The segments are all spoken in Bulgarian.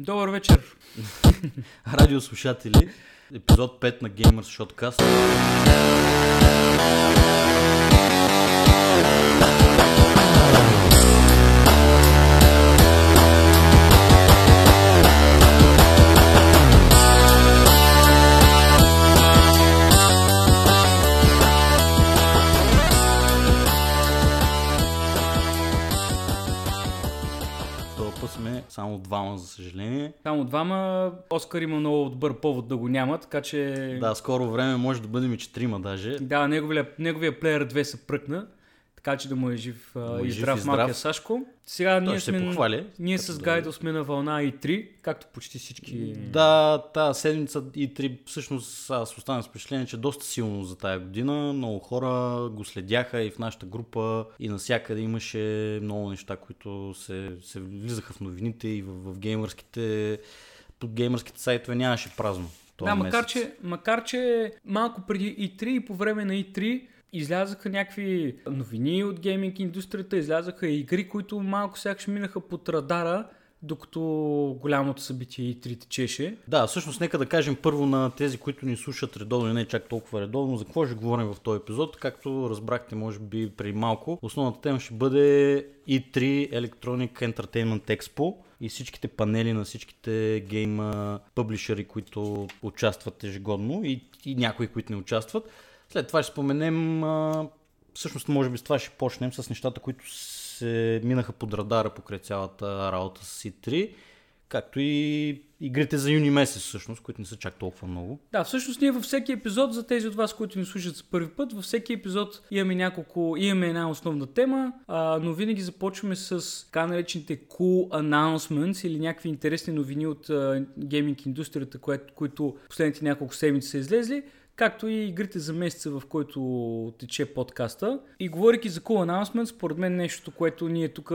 Добър вечер. Радиослушатели, епизод 5 на Gamers Shotcast. Съжаление. Само двама. Оскар има много добър повод да го няма, така че... Да, скоро време може да бъдем и четирима даже. Да, неговия, неговия плеер 2 се пръкна, така че да му е жив Му е и здрав здрав. малкия Сашко. Сега ние ще се сме... похвали, Ние с да- Гайдо сме на вълна и 3, както почти всички... Да, тази седмица и три, всъщност аз останах с впечатление, че доста силно за тая година. Много хора го следяха и в нашата група и навсякъде имаше много неща, които се, се влизаха в новините и в, в геймърските, под геймърските сайтове нямаше празно. Да, макар месец. че, макар че малко преди И3 и по време на И3 излязаха някакви новини от гейминг индустрията, излязаха и игри, които малко сякаш минаха под радара, докато голямото събитие И3 течеше. Да, всъщност нека да кажем първо на тези, които ни слушат редовно и не чак толкова редовно, за какво ще говорим в този епизод. Както разбрахте, може би преди малко, основната тема ще бъде E3 Electronic Entertainment Expo и всичките панели на всичките гейм а, пъблишери, които участват ежегодно и, и някои, които не участват. След това ще споменем, а, всъщност може би с това ще почнем с нещата, които се минаха под радара покрай цялата работа с E3 както и игрите за юни месец всъщност, които не са чак толкова много. Да, всъщност ние във всеки епизод, за тези от вас, които ни слушат за първи път, във всеки епизод имаме няколко, имаме една основна тема, а, но винаги започваме с така наречените cool announcements или някакви интересни новини от а, гейминг индустрията, които последните няколко седмици са излезли, както и игрите за месеца, в който тече подкаста. И говорейки за cool announcements, според мен нещо, което ние тук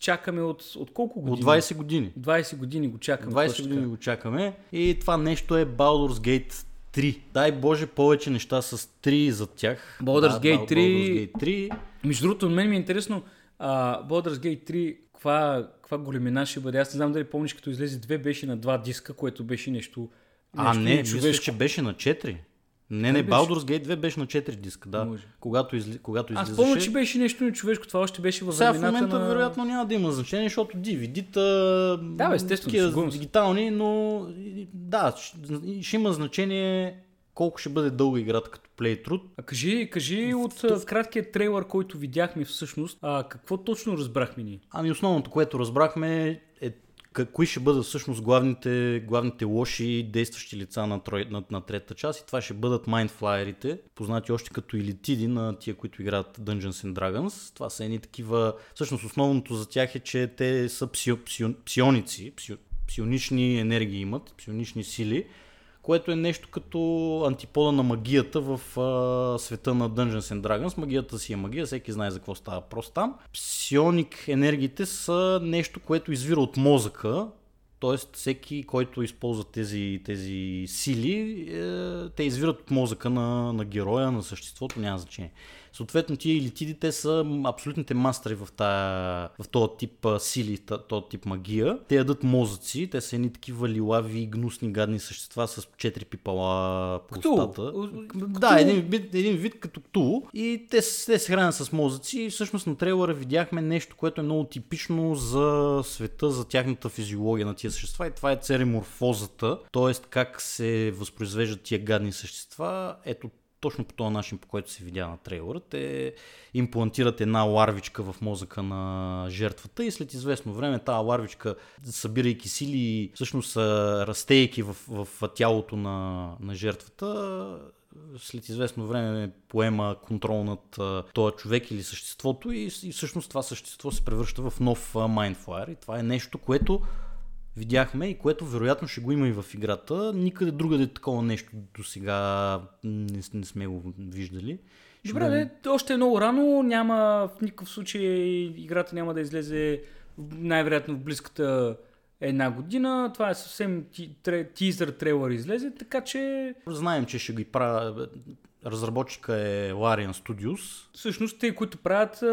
чакаме от, от колко години? От 20 години. 20 години го чакаме. 20 точно години го чакаме и това нещо е Baldur's Gate 3. Дай Боже повече неща с 3 за тях. Baldur's Да, Gate да, 3. Baldur's Gate 3. Между другото, мен ми е интересно, а, Baldur's Gate 3, каква, каква големина ще бъде. Аз не знам дали помниш, като излезе 2, беше на два диска, което беше нещо, А, нещо не, мисля, човешко. че беше на 4. Не, не? Baldur's Gate 2 беше на 4 диска, да. Може. Когато, изли... когато Аз излизаше. помня, че беше нещо нечовешко. Това още беше във Сега в момента на... вероятно няма да има значение, защото DVD-та Да, бе, естествено, дигитални, но да, ще, ще има значение колко ще бъде дълга играта като плейтрут. А кажи, кажи от а, краткия трейлър, който видяхме всъщност, а, какво точно разбрахме ние? Ами основното, което разбрахме е кои ще бъдат всъщност главните, главните лоши действащи лица на, трой, на, на третата част и това ще бъдат майндфлайерите, познати още като илитиди на тия, които играят Dungeons and Dragons. Това са едни такива, всъщност основното за тях е, че те са псио, псио, псионици, псио, псионични енергии имат, псионични сили, което е нещо като антипода на магията в а, света на Dungeons and Dragons. Магията си е магия, всеки знае за какво става въпрос там. Псионик енергиите са нещо, което извира от мозъка, т.е. всеки, който използва тези, тези сили, е, те извират от мозъка на, на героя, на съществото, няма значение. Съответно, тия елитиди, те са абсолютните мастери в, тая, в този тип сили, този тип магия. Те ядат мозъци, те са едни такива лилави, гнусни, гадни същества с четири пипала по устата. Да, един вид, един вид като ктулу. И те, те се хранят с мозъци. И всъщност на трейлера видяхме нещо, което е много типично за света, за тяхната физиология на тия същества. И това е цереморфозата, т.е. как се възпроизвеждат тия гадни същества. Ето точно по този начин, по който се видя на трейлера. Те имплантират една ларвичка в мозъка на жертвата и след известно време тази ларвичка, събирайки сили, всъщност растейки в, в тялото на, на жертвата, след известно време поема контрол над този човек или съществото и, и всъщност това същество се превръща в нов а, Mindfire и това е нещо, което видяхме и което вероятно ще го има и в играта. Никъде другаде такова нещо до сега не, не сме го виждали. Добре, бъде- де, още е много рано, няма в никакъв случай играта няма да излезе най-вероятно в близката една година. Това е съвсем тизър трейлър излезе, така че Знаем, че ще ги правя. Разработчика е Larian Studios. всъщност те, които правят а,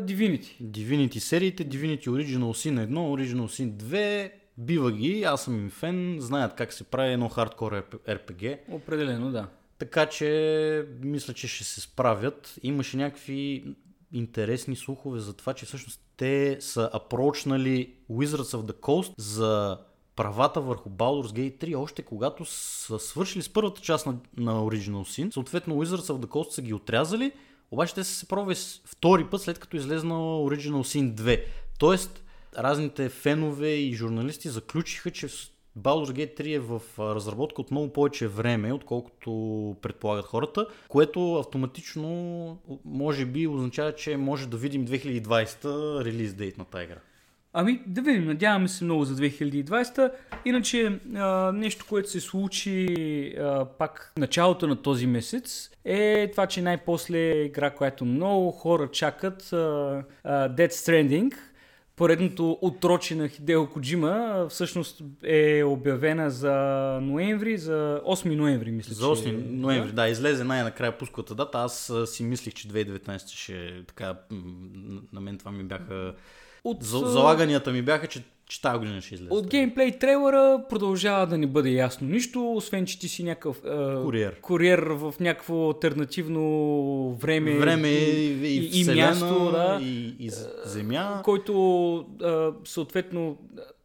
Divinity. Divinity сериите, Divinity Original Sin 1, Original Sin 2 бива ги, аз съм им фен, знаят как се прави едно хардкор RPG. Определено, да. Така че мисля, че ще се справят. Имаше някакви интересни слухове за това, че всъщност те са апрочнали Wizards of the Coast за правата върху Baldur's Gate 3, още когато са свършили с първата част на, на Original Sin. Съответно Wizards of the Coast са ги отрязали, обаче те са се пробвали втори път след като излезна Original Sin 2. Тоест, разните фенове и журналисти заключиха, че Baldur's Gate 3 е в разработка от много повече време, отколкото предполагат хората, което автоматично може би означава, че може да видим 2020 релиз дейт на тази игра. Ами да видим, надяваме се много за 2020. Иначе нещо, което се случи а, пак началото на този месец е това, че най-после игра, която много хора чакат, а, а, Dead Stranding, поредното отроче на Хидео Коджима всъщност е обявена за ноември, за 8 ноември, мисля. За 8 че... ноември, да. да, излезе най-накрая пуската дата. Аз си мислих, че 2019 ще така, на мен това ми бяха от... Залаганията ми бяха, че, че тази година ще излезе. От геймплей трейлера продължава да не бъде ясно нищо, освен че ти си някакъв е, куриер. куриер в някакво альтернативно време, време и, и, и, и място, да, и, и земя, който е, съответно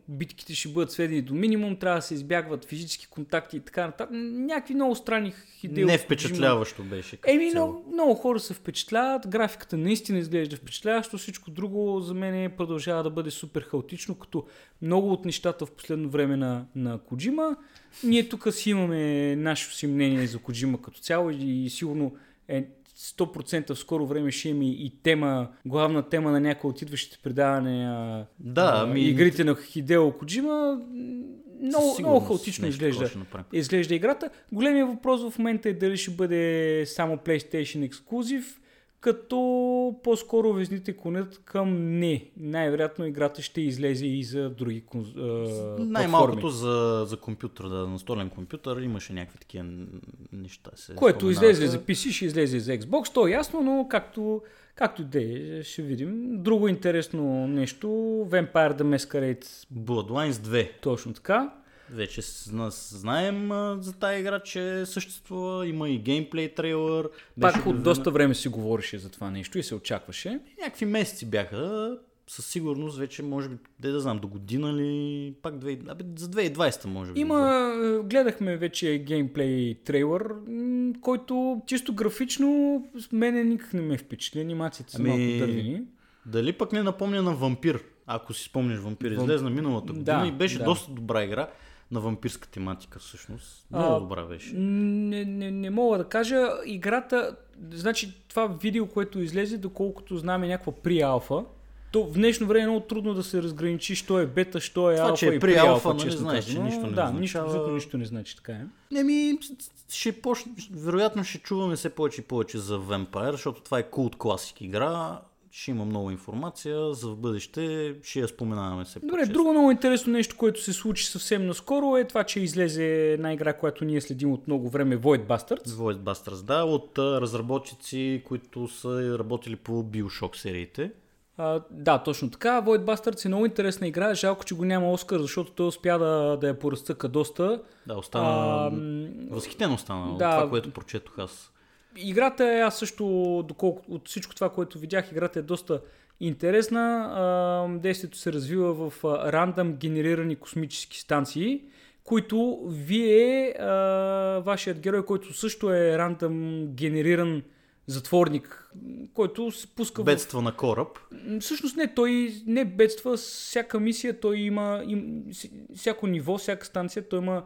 битките ще бъдат сведени до минимум, трябва да се избягват физически контакти и така нататък. Някакви много странни идеи. Не впечатляващо беше. Еми, много, много хора се впечатляват, графиката наистина изглежда впечатляващо, всичко друго за мен продължава да бъде супер хаотично, като много от нещата в последно време на, на Коджима. Ние тук си имаме нашето си мнение за Коджима като цяло и, и сигурно е 100% в скоро време ще има и тема, главна тема на някои от идващите предавания да, ами... игрите на Хидео Коджима. Много, много хаотично изглежда, изглежда играта. Големия въпрос в момента е дали ще бъде само PlayStation ексклюзив като по-скоро везните конят към не. Най-вероятно играта ще излезе и за други конз... Най-малкото за, за компютър, да, на столен компютър имаше някакви такива неща. Се Което излезе за PC, ще излезе за Xbox, то е ясно, но както, както де, ще видим. Друго интересно нещо, Vampire the Masquerade Bloodlines 2. Точно така. Вече знаем а, за тази игра, че съществува, има и геймплей трейлър. Пак от доста време си говореше за това нещо и се очакваше. Някакви месеци бяха, със сигурност вече може би, де да знам, до година ли, пак 2, абе, за 2020 може би. Има, гледахме вече геймплей трейлър, който чисто графично мене никак не ме впечатли, анимациите са ами, малко дървени. Дали пък не напомня на вампир, ако си спомняш вампир, Вамп... излезна миналата година да, и беше да. доста добра игра на вампирска тематика всъщност. Много а, добра беше. Не, не, не мога да кажа. Играта, значи това видео, което излезе, доколкото знаме някаква при алфа, то в днешно време е много трудно да се разграничи, що е бета, що е това, алфа че е при алфа, нали, знаеш, че нищо не да, означава... нищо, нищо не значи, така е. Еми, ще поч... вероятно ще чуваме все повече и повече за Vampire, защото това е култ класик игра ще има много информация, за в бъдеще ще я споменаваме се. Добре, друго много интересно нещо, което се случи съвсем наскоро е това, че излезе една игра, която ние следим от много време, Void Bastards. Void Bastards, да, от разработчици, които са работили по Bioshock сериите. А, да, точно така. Void Bastards е много интересна игра. Жалко, че го няма Оскар, защото той успя да, да я поразцъка доста. Да, остана... А, Възхитен остана да, от това, което прочетох аз играта е, аз също, доколко от всичко това, което видях, играта е доста интересна. Действието се развива в рандъм генерирани космически станции, които вие, вашият герой, който също е рандъм генериран затворник, който се пуска Бедства в... на кораб. Всъщност не, той не бедства, всяка мисия, той има, им, всяко ниво, всяка станция, той има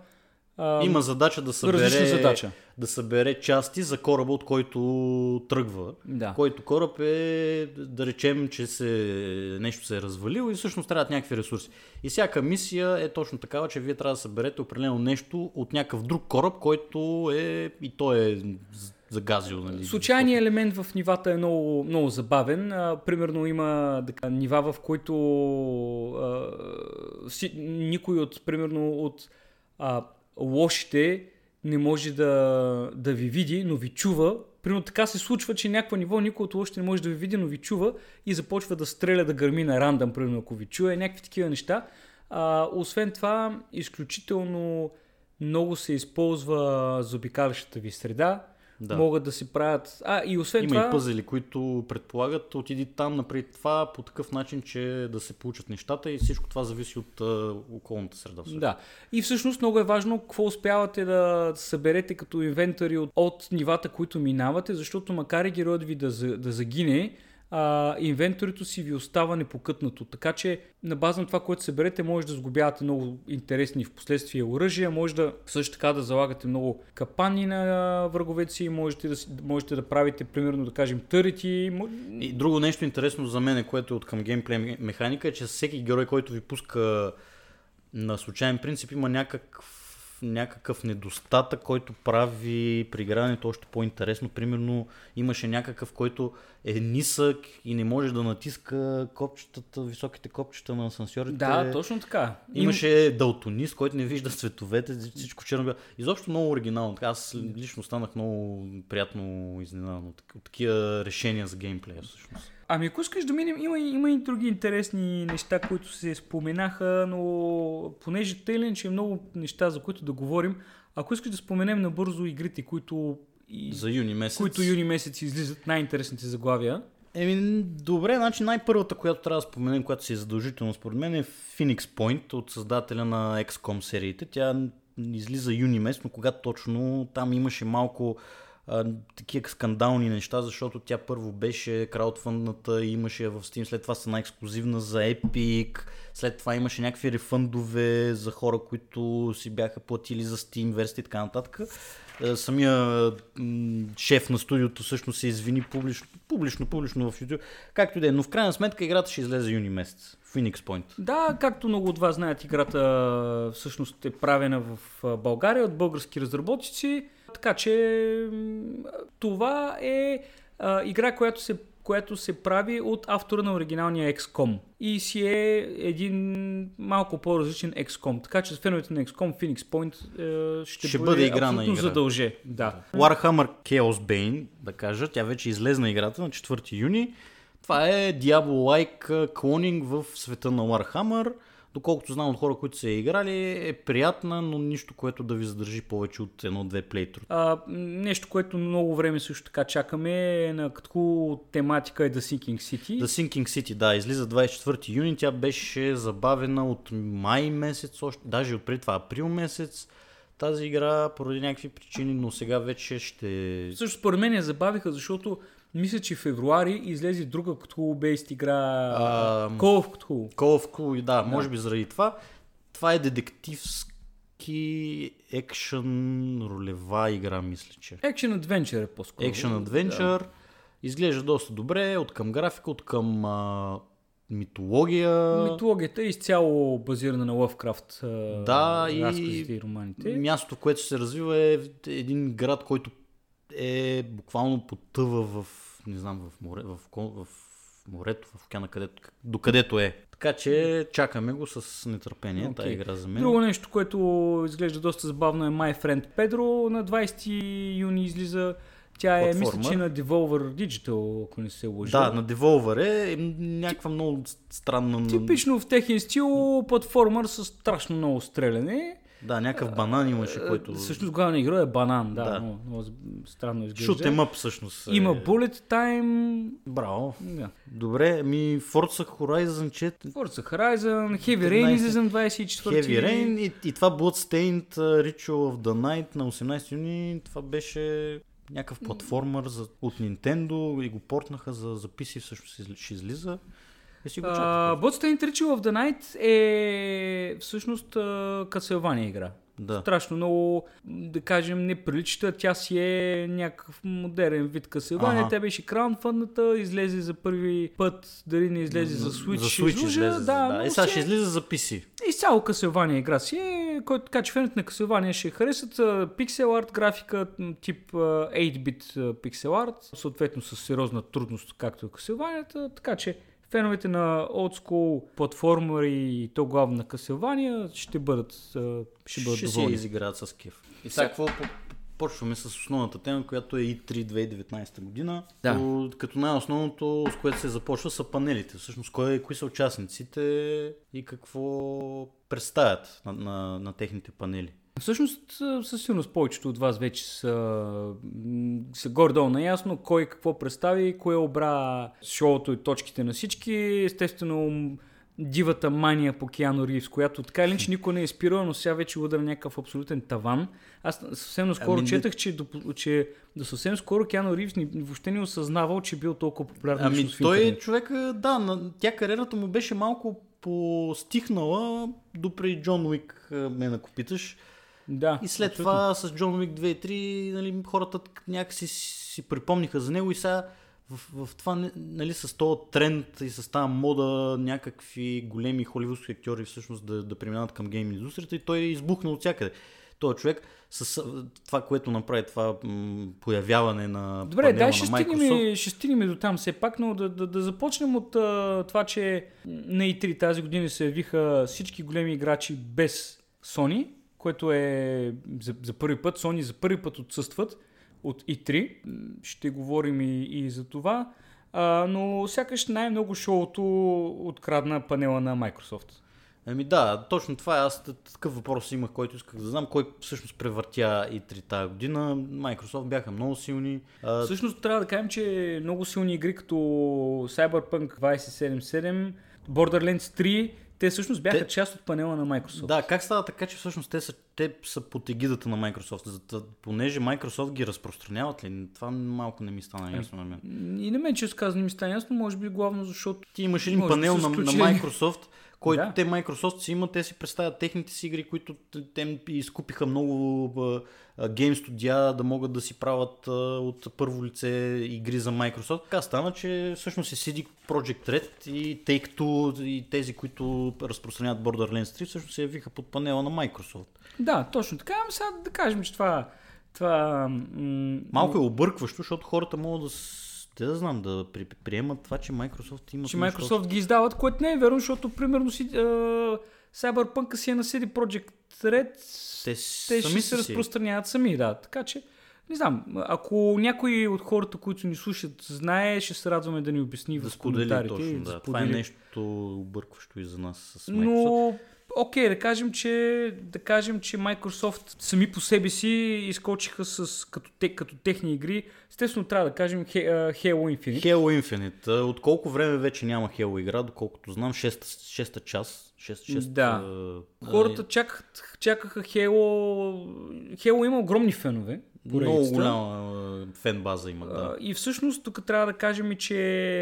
а, Има задача да събере, задача. да събере части за кораба, от който тръгва. Да. Който кораб е, да речем, че се, нещо се е развалило и всъщност трябват някакви ресурси. И всяка мисия е точно такава, че вие трябва да съберете определено нещо от някакъв друг кораб, който е и то е загазил. Нали, Случайният елемент в нивата е много, много забавен. А, примерно има така, нива, в които а, си, никой от, примерно, от а, лошите не може да, да ви види, но ви чува. Примерно така се случва, че някакво ниво никой от лошите не може да ви види, но ви чува и започва да стреля, да гърми на рандъм, примерно ако ви чуе, някакви такива неща. А, освен това, изключително много се използва заобикалящата ви среда. Да. Могат да си правят... А, и освен Има това... и пъзели, които предполагат отиди там напред това по такъв начин, че да се получат нещата и всичко това зависи от а, околната среда. всъщност. Да. И всъщност много е важно какво успявате да съберете като инвентари от, от нивата, които минавате, защото макар и героят ви да, да загине, а, инвентарито си ви остава непокътнато. Така че на база на това, което съберете, може да сгубявате много интересни в последствие оръжия, може да също така да залагате много капани на враговете си, можете да, можете да правите, примерно да кажем, търити. И друго нещо интересно за мен, което е от към геймплей механика, е, че всеки герой, който ви пуска на случайен принцип, има някакъв, някакъв недостатък, който прави при игрането още по-интересно. Примерно имаше някакъв, който е нисък и не може да натиска копчетата, високите копчета на асансьорите. Да, точно така. Им- Имаше далтонист, който не вижда цветовете, всичко черно бяло. Изобщо много оригинално. Аз лично станах много приятно изненадан от такива решения за геймплея всъщност. Ами ако искаш да минем, има, и- има и други интересни неща, които се споменаха, но понеже тъй или иначе е много неща, за които да говорим, ако искаш да споменем набързо игрите, които, и, За юни месец. които юни месец излизат, най-интересните заглавия. Еми, добре, значи най-първата, която трябва да споменем, която си е задължително според мен е Phoenix Point от създателя на XCOM сериите. Тя излиза юни месец, но когато точно там имаше малко такива скандални неща, защото тя първо беше краудфандната имаше в Steam, след това стана ексклюзивна за Epic, след това имаше някакви рефъндове за хора, които си бяха платили за Steam версия и така нататък. Самия шеф на студиото всъщност се извини публично, публично, публично в YouTube. Както и да е, но в крайна сметка играта ще излезе юни месец. Phoenix Point. Да, както много от вас знаят, играта всъщност е правена в България от български разработчици, така че това е а, игра, която се която се прави от автора на оригиналния XCOM. И си е един малко по-различен XCOM. Така че с феновете на XCOM Phoenix Point е, ще, Ще бъде игра на игра. задълже. Да. Warhammer Chaos Bane, да кажа, тя вече излезна играта на 4 юни. Това е Diablo-like клонинг в света на Warhammer. Доколкото знам от хора, които са я играли, е приятна, но нищо, което да ви задържи повече от едно-две плейтро. А, нещо, което много време също така чакаме е на като тематика е The Sinking City. The Sinking City, да, излиза 24 юни. Тя беше забавена от май месец, още, даже от преди това април месец. Тази игра поради някакви причини, но сега вече ще... Също според мен я забавиха, защото мисля, че в февруари излезе друга Cthulhu-based игра А, Call of Cthulhu. Call of Cthulhu, да, може би заради това. Това е детективски екшен ролева игра, мисля, че. Action Adventure е по-скоро. Action Adventure. Изглежда доста добре, от към графика, от към а, митология. Митологията е изцяло базирана на Лъвкрафт Да, и- и романите. Мястото, което се развива е един град, който е буквално потъва в, не знам, в, море, в, ко- в морето, в океана, където, докъдето е. Така че чакаме го с нетърпение, okay. тази игра за мен. Друго нещо, което изглежда доста забавно е My Friend Pedro. На 20 юни излиза. Тя е, Платформа. мисля, че на Devolver Digital, ако не се лъжа. Да, на Devolver е някаква много странна... Типично в техен стил платформър с страшно много стреляне. Да, някакъв банан имаше, който... Всъщност главният герой е банан, да, Да. Много, много странно изглежда. Em up всъщност. е. Има Bullet Time. Браво. Да. Добре, ми Forza Horizon 4, Forza Horizon, Heavy Rain 15. излиза на 24 Heavy Rain и, и това Bloodstained Ritual of the Night на 18 юни, това беше някакъв платформър за, от Nintendo и го портнаха за, за PC, всъщност ще излиза. И Bloodstained Ritual of the Night е всъщност Castlevania игра. Да. Страшно много, да кажем, неприличата. Тя си е някакъв модерен вид. Ага. Тя беше краунфъндната, излезе за първи път, дали не излезе за Switch. За Switch излъжа, излезе. да, Да, но Е, сега ще е- излиза за PC. Изцяло Castlevania игра си е, който така че феновете на Castlevania ще харесат пиксел арт графика, тип а, 8-бит а, пиксел арт, съответно с сериозна трудност, както е Castlevania, така че феновете на old school платформери и то главно на Castlevania ще бъдат, ще бъдат Ще доволни. я изиграят с кеф. И Сега- какво по- Почваме с основната тема, която е E3 2019 година. Да. То, като най-основното, с което се започва, са панелите. Всъщност, кой, кои са участниците и какво представят на, на, на техните панели. Всъщност, със сигурност повечето от вас вече са, са горе-долу наясно кой какво представи, кое обра шоуто и точките на всички. Естествено, дивата мания по Киано Ривз, която така или иначе никой не е спирал, но сега вече удара някакъв абсолютен таван. Аз съвсем наскоро Ами четах, че, до, че до съвсем скоро Киано Ривз ни, въобще не е осъзнавал, че е бил толкова популярен Ами той човека, да, на, тя кариерата му беше малко постихнала допреди Джон Уик, ме ако питаш. Да, И след абсолютно. това с Джон Уик 2 и 3 нали, хората някакси си припомниха за него и сега в, в това, нали, с този тренд и с тази мода някакви големи холивудски актьори всъщност да, да преминават към гейм индустрията и той е избухнал от всякъде. Той човек с това, което направи това м, появяване на Добре, дай ще стигнем, ще стигнем до там все пак, но да, да, да започнем от а, това, че на E3 тази година се явиха всички големи играчи без Sony, което е за, за първи път. Sony за първи път отсъстват от E3. М, Ще говорим и, и за това. А, но сякаш най-много шоуто открадна панела на Microsoft. Ами да, точно това е. Аз такъв въпрос имах, който исках да знам. Кой всъщност превъртя и три тази година? Microsoft бяха много силни. А, Всъщност трябва да кажем, че много силни игри като Cyberpunk 2077, Borderlands 3, те всъщност бяха Те- част от панела на Microsoft. Да, как става така, че всъщност те са, те са под егидата на Microsoft? За, понеже Microsoft ги разпространяват ли? Това малко не ми стана ясно на мен. И на мен, често казано, ми стана ясно, може би главно защото Ти имаш един панел на, на. Microsoft, който Да. те Microsoft си имат, те си представят техните си игри, които те изкупиха много гейм студия да могат да си правят от първо лице игри за Microsoft. Така стана, че всъщност е CD Project Red и Take-Two и тези, които разпространяват Borderlands 3, всъщност се явиха под панела на Microsoft. Да, точно така. Ами сега да кажем, че това... това м- Малко е объркващо, защото хората могат да, те да знам, да при, приемат това, че Microsoft има че Microsoft ги издават, което не е верно, защото примерно си, а, Cyberpunk си е на CD Project Red, Те, те сами ще се разпространяват сами, да. Така че, не знам, ако някой от хората, които ни слушат, знае, ще се радваме да ни обясни Да в коментарите. точно, и да. Това е нещо объркващо и за нас с Microsoft. Но, окей, да кажем, че, да кажем, че Microsoft сами по себе си изкочиха с, като, те, като техни игри. Естествено, трябва да кажем Halo Infinite. Halo Infinite. От колко време вече няма Halo игра, доколкото знам, 6, 6 час. 6, 6, Да. Хората чакат, чакаха Halo. Halo има огромни фенове. много голяма фен база има, А, да. И всъщност тук трябва да кажем, че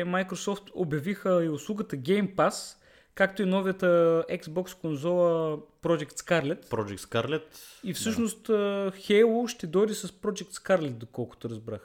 Microsoft обявиха и услугата Game Pass, както и новията Xbox конзола Project Scarlet. Project Scarlet. И всъщност а, Halo ще дойде с Project Scarlet, доколкото разбрах.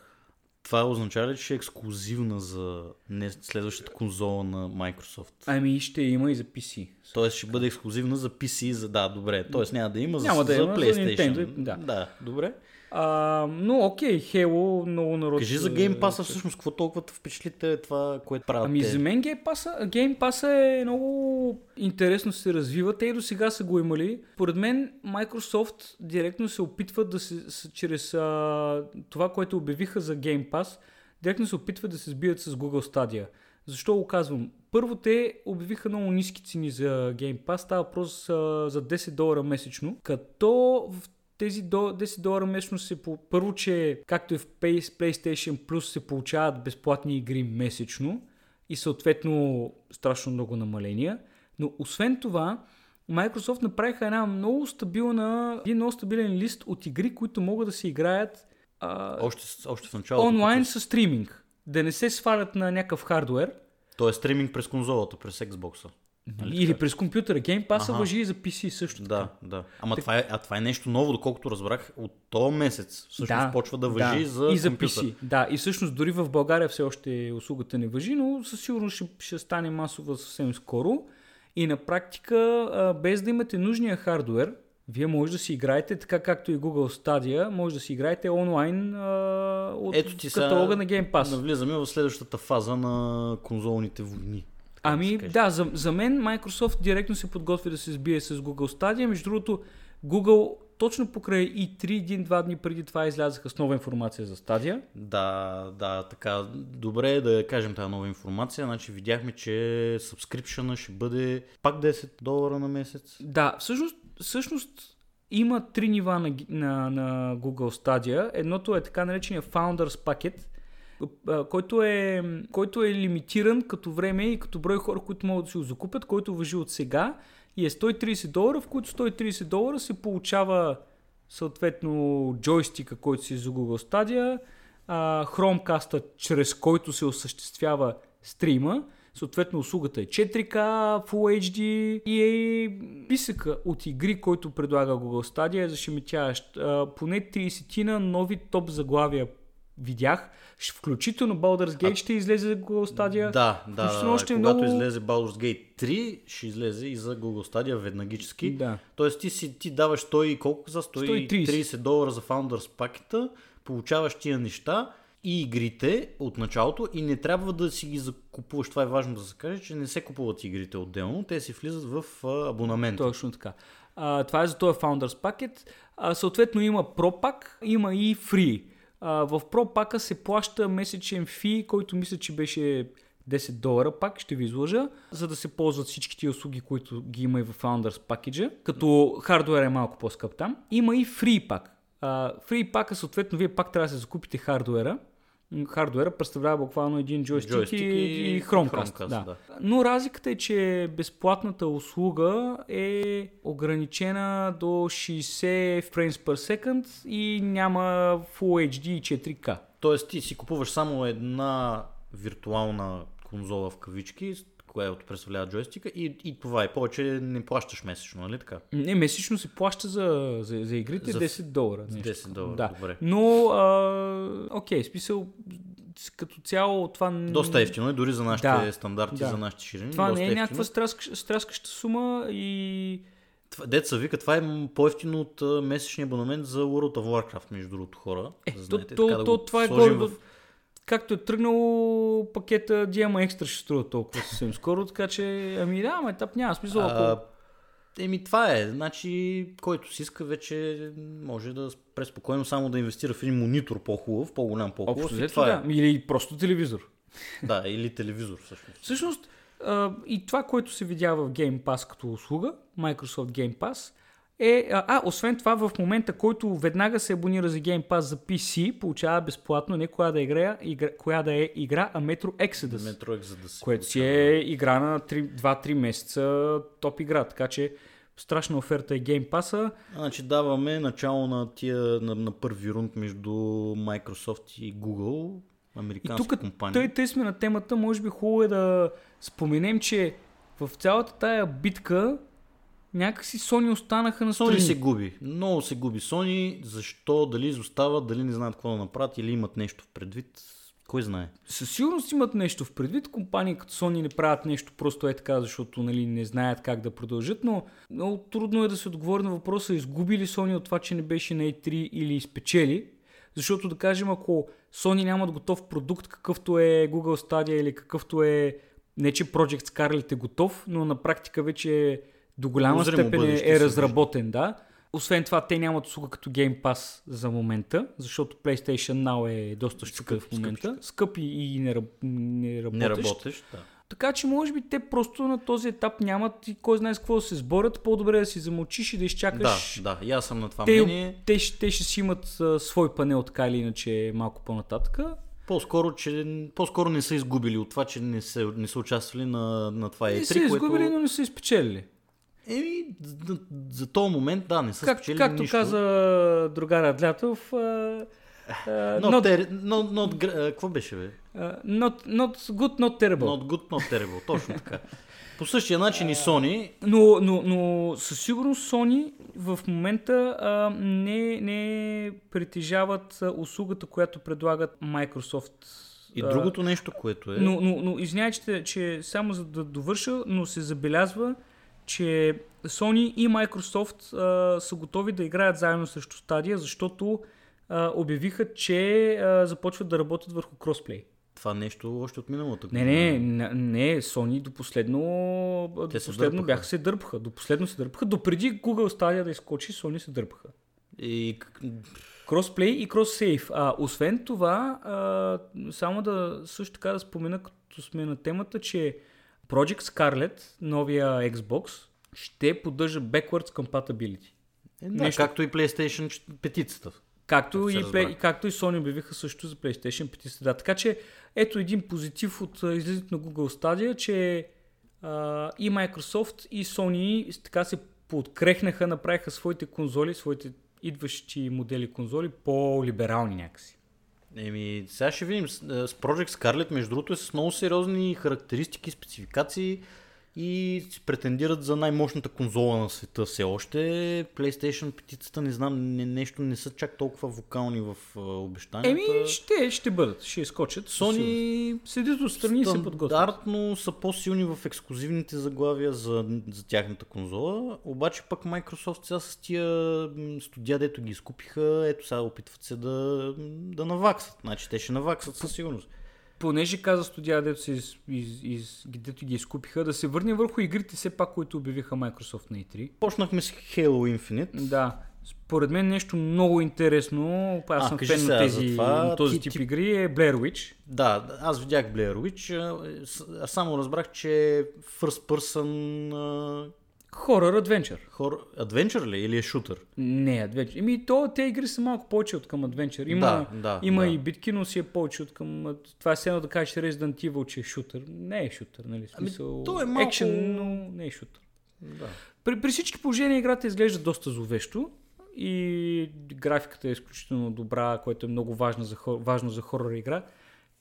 Това означава ли, че е ексклюзивна за не следващата конзола на Microsoft? Ами ще има и за PC. Тоест ще бъде ексклюзивна за PC, за да, добре. Тоест няма да има за, Няма да за има за PlayStation. Nintendo, да. да, добре. А, но окей, Halo много народ... Кажи за Game Pass всъщност, какво толкова те впечатлите това, което правят Ами те? за мен Game Pass, Game Pass е много интересно се развива. Те и до сега са го имали. Поред мен Microsoft директно се опитват да се, с, чрез а, това, което обявиха за Game Pass, директно се опитват да се сбият с Google Stadia. Защо го казвам? Първо те обявиха много ниски цени за Game Pass. Става въпрос а, за 10 долара месечно, като в тези до 10 долара месечно се по... първо, че както и в Pay- PlayStation Plus се получават безплатни игри месечно и съответно страшно много намаления. Но освен това, Microsoft направиха една много стабилна, един много стабилен лист от игри, които могат да се играят а, Още, още в началото. онлайн като- с стриминг. Да не се свалят на някакъв хардвер То е стриминг през конзолата, през Xbox. Нали или така? през компютъра. Game Pass Аха. въжи и за PC също. Да, да. Ама това е, а това е нещо ново, доколкото разбрах, от този месец всъщност почва да въжи за и за компютър. PC. Да, и всъщност дори в България все още услугата не въжи, но със сигурност ще, ще стане масова съвсем скоро. И на практика, без да имате нужния хардвер, вие може да си играете, така както и Google Stadia, може да си играете онлайн а, от Ето ти каталога на Game Pass. Навлизаме в следващата фаза на конзолните войни. Да Ами се каже. да, за, за мен Microsoft директно се подготвя да се сбие с Google Stadia. Между другото, Google точно покрай и 3 един-два дни преди това излязаха с нова информация за стадия. Да, да, така. Добре е да кажем тази нова информация. Значи видяхме, че subscription ще бъде пак 10 долара на месец. Да, всъщност, всъщност има три нива на, на, на Google Stadia. Едното е така наречения Founders Packet, който е, който е лимитиран като време и като брой хора, които могат да си го закупят, който въжи от сега и е 130 долара, в които 130 долара се получава съответно джойстика, който си за Google Stadia, а, Chromecast, чрез който се осъществява стрима, съответно услугата е 4K, Full HD и е писъка от игри, който предлага Google Stadia е зашеметяващ. Поне 30 на нови топ заглавия видях, включително Baldur's Gate ще излезе за Google Stadia. Да, да, да, да. още Когато много- излезе Baldur's Gate 3, ще излезе и за Google Stadia веднагически. Да. Тоест ти, си, ти даваш 100 и колко за 130, 130 долара за Founders пакета, получаваш тия неща и игрите от началото и не трябва да си ги закупуваш. Това е важно да се каже, че не се купуват игрите отделно, те си влизат в а, абонамент. Точно така. А, това е за този Founders Packet. А, съответно има Pro Pack, има и Free. В Pack се плаща месечен фи, който мисля, че беше 10 долара пак, ще ви излъжа, за да се ползват всички тия услуги, които ги има и в Founders Package, като хардуер е малко по-скъп там. Има и Free. А, Free Pack, съответно, вие пак трябва да се закупите хардуера. Хардуера представлява буквално един джойстик, Джойстик и, и и Chromecast. Chromecast, да. да. Но разликата е, че безплатната услуга е ограничена до 60 frames per second и няма Full HD и 4K. Тоест ти си купуваш само една виртуална конзола в кавички, която представлява джойстика и, и това е повече не плащаш месечно, нали така? Не, месечно се плаща за, за, за игрите За- 10 долара. нещо 10 такова. долара, да. добре. Но, а, окей, смисъл, като цяло това... Доста ефтино е дори за нашите Да, стандарти, да. за нашите ширини. Това не е ефтино. някаква стряскаща, стряскаща сума и... Деца вика, това е по-ефтино от месечния абонамент за World of Warcraft, между другото хора. Е, да то, знаете, то, така да то, това е горе, в- както е тръгнало пакета Диама Екстра ще струва толкова съвсем скоро, така че, ами да, ама етап няма смисъл, ако... Еми това е, значи който си иска вече може да преспокойно само да инвестира в един монитор по-хубав, по-голям по-хубав. Общо това да, или просто телевизор. е. Да, или телевизор всъщност. Всъщност, а, и това, което се видя в Game Pass като услуга, Microsoft Game Pass, е, а, а, освен това, в момента, който веднага се абонира за Game Pass за PC, получава безплатно не коя да, е игра, игра, коя да е игра, а Metro Exodus. Metro се което си е игра на 3, 2-3 месеца топ игра. Така че страшна оферта е Game Pass. Значи даваме начало на тия на, на първи рунд между Microsoft и Google, И американски тук, компании. тъй, тъй сме на темата, може би хубаво е да споменем, че в цялата тая битка някакси Sony останаха на Sony страни. се губи. Много се губи Sony. Защо? Дали изостават, дали не знаят какво да направят или имат нещо в предвид. Кой знае? Със сигурност имат нещо в предвид. Компании като Sony не правят нещо просто е така, защото нали, не знаят как да продължат, но много трудно е да се отговори на въпроса изгуби ли Sony от това, че не беше на E3 или изпечели. Защото да кажем, ако Sony нямат готов продукт, какъвто е Google Stadia или какъвто е не че Project Scarlet е готов, но на практика вече до голяма Обозримо степен бъдеще е, е се разработен, да. Освен това, те нямат услуга като Game Pass за момента, защото PlayStation Now е доста щука в момента. Скъп и, и не, раб, не работещ. Не работещ. Да. Така че може би те просто на този етап нямат и кой знае с какво да се сборят. По-добре да си замълчиш и да изчакаш. Да, да, и аз съм на това Те, мнение. те, ще- те ще си имат а, свой панел, така или иначе, малко по-нататък. По-скоро, че, по-скоро не са изгубили от това, че не са, не са участвали на, на това Не E3, са изгубили, което... но не са изпечелили. Еми, за, за този момент, да, не са Как, спечелили както нищо. каза другар Адлятов, а, а, Not, not, ter- not, not, а, какво беше, бе? а, not, not good, not terrible. Not good, not terrible, точно така. По същия начин и Sony, Но, но, но със сигурност Sony в момента а, не, не притежават услугата, която предлагат Microsoft. и а, другото нещо, което е... Но, но, но извинявай, че, че само за да довърша, но се забелязва, че Sony и Microsoft а, са готови да играят заедно срещу Stadia, защото а, обявиха, че а, започват да работят върху кросплей. Това нещо още от миналата Не, не, не, не, Sony до последно, до Те се последно дърпаха. бяха се дърпаха. До последно се дърпаха. Допреди Google Stadia да изкочи, Sony се дърпаха. И Кросплей и кроссейв. А, освен това, а, само да също така да спомена, като сме на темата, че Project Scarlet, новия Xbox, ще поддържа backwards compatibility. Е, да, Нещо... както и PlayStation петицата. Както и, Play, както и Sony обявиха също за PlayStation 5. Да. Така че ето един позитив от излизането на Google Stadia, че а, и Microsoft и Sony така се подкрехнаха, направиха своите конзоли, своите идващи модели конзоли по-либерални някакси. Еми, сега ще видим. С Project Scarlet, между другото, е с много сериозни характеристики, спецификации и претендират за най-мощната конзола на света все още. PlayStation 5 не знам, не, нещо не са чак толкова вокални в обещанията. Еми, ще, ще бъдат, ще изкочат. Sony седят отстрани и се подготвят. Стандартно са по-силни в ексклюзивните заглавия за, за тяхната конзола, обаче пък Microsoft сега с тия студия, дето ги изкупиха, ето сега опитват се да, да наваксат. Значи те ще наваксат със сигурност понеже каза студия, дето, се из, из, из, дето ги изкупиха, да се върне върху игрите все пак, които обявиха Microsoft на E3. Почнахме с Halo Infinite. Да. Според мен нещо много интересно, аз съм фен на тези, това, този ти, тип ти... игри, е Blair Witch. Да, аз видях Blair Witch, аз само разбрах, че е first person Хорър адвенчър. Хор... Адвенчър ли или е шутър? Не, адвенчър. Еми, то, те игри са малко повече от към адвенчър. Има, да, да, има да. и битки, но си е повече от към... Това е едно да кажеш Resident Evil, че е шутър. Не е шутър, нали? Ами, Смисъл, ами, то е малко... Екшен, но не е шутър. Да. При, при всички положения играта изглежда доста зловещо и графиката е изключително добра, което е много важно за, важно за хорор игра.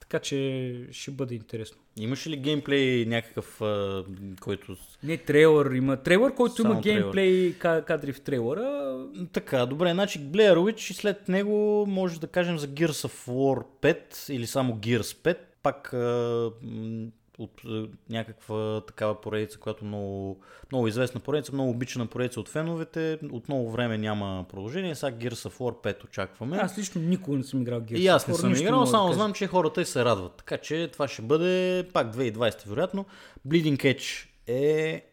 Така че ще бъде интересно. Имаш ли геймплей някакъв, а, който... Не, трейлър има. Трейлър, който Само има геймплей трейлър. кадри в трейлъра. Така, добре, значи Blair Witch и след него може да кажем за Gears of War 5 или само Gears 5. Пак а, от е, някаква такава поредица, която много, много известна поредица, много обичана поредица от феновете. От много време няма продължение. Сега Gears of War 5 очакваме. Аз лично никога не съм играл Gears И аз не съм играл, само да знам, че хората се радват. Така че това ще бъде пак 2020 вероятно. Bleeding Edge е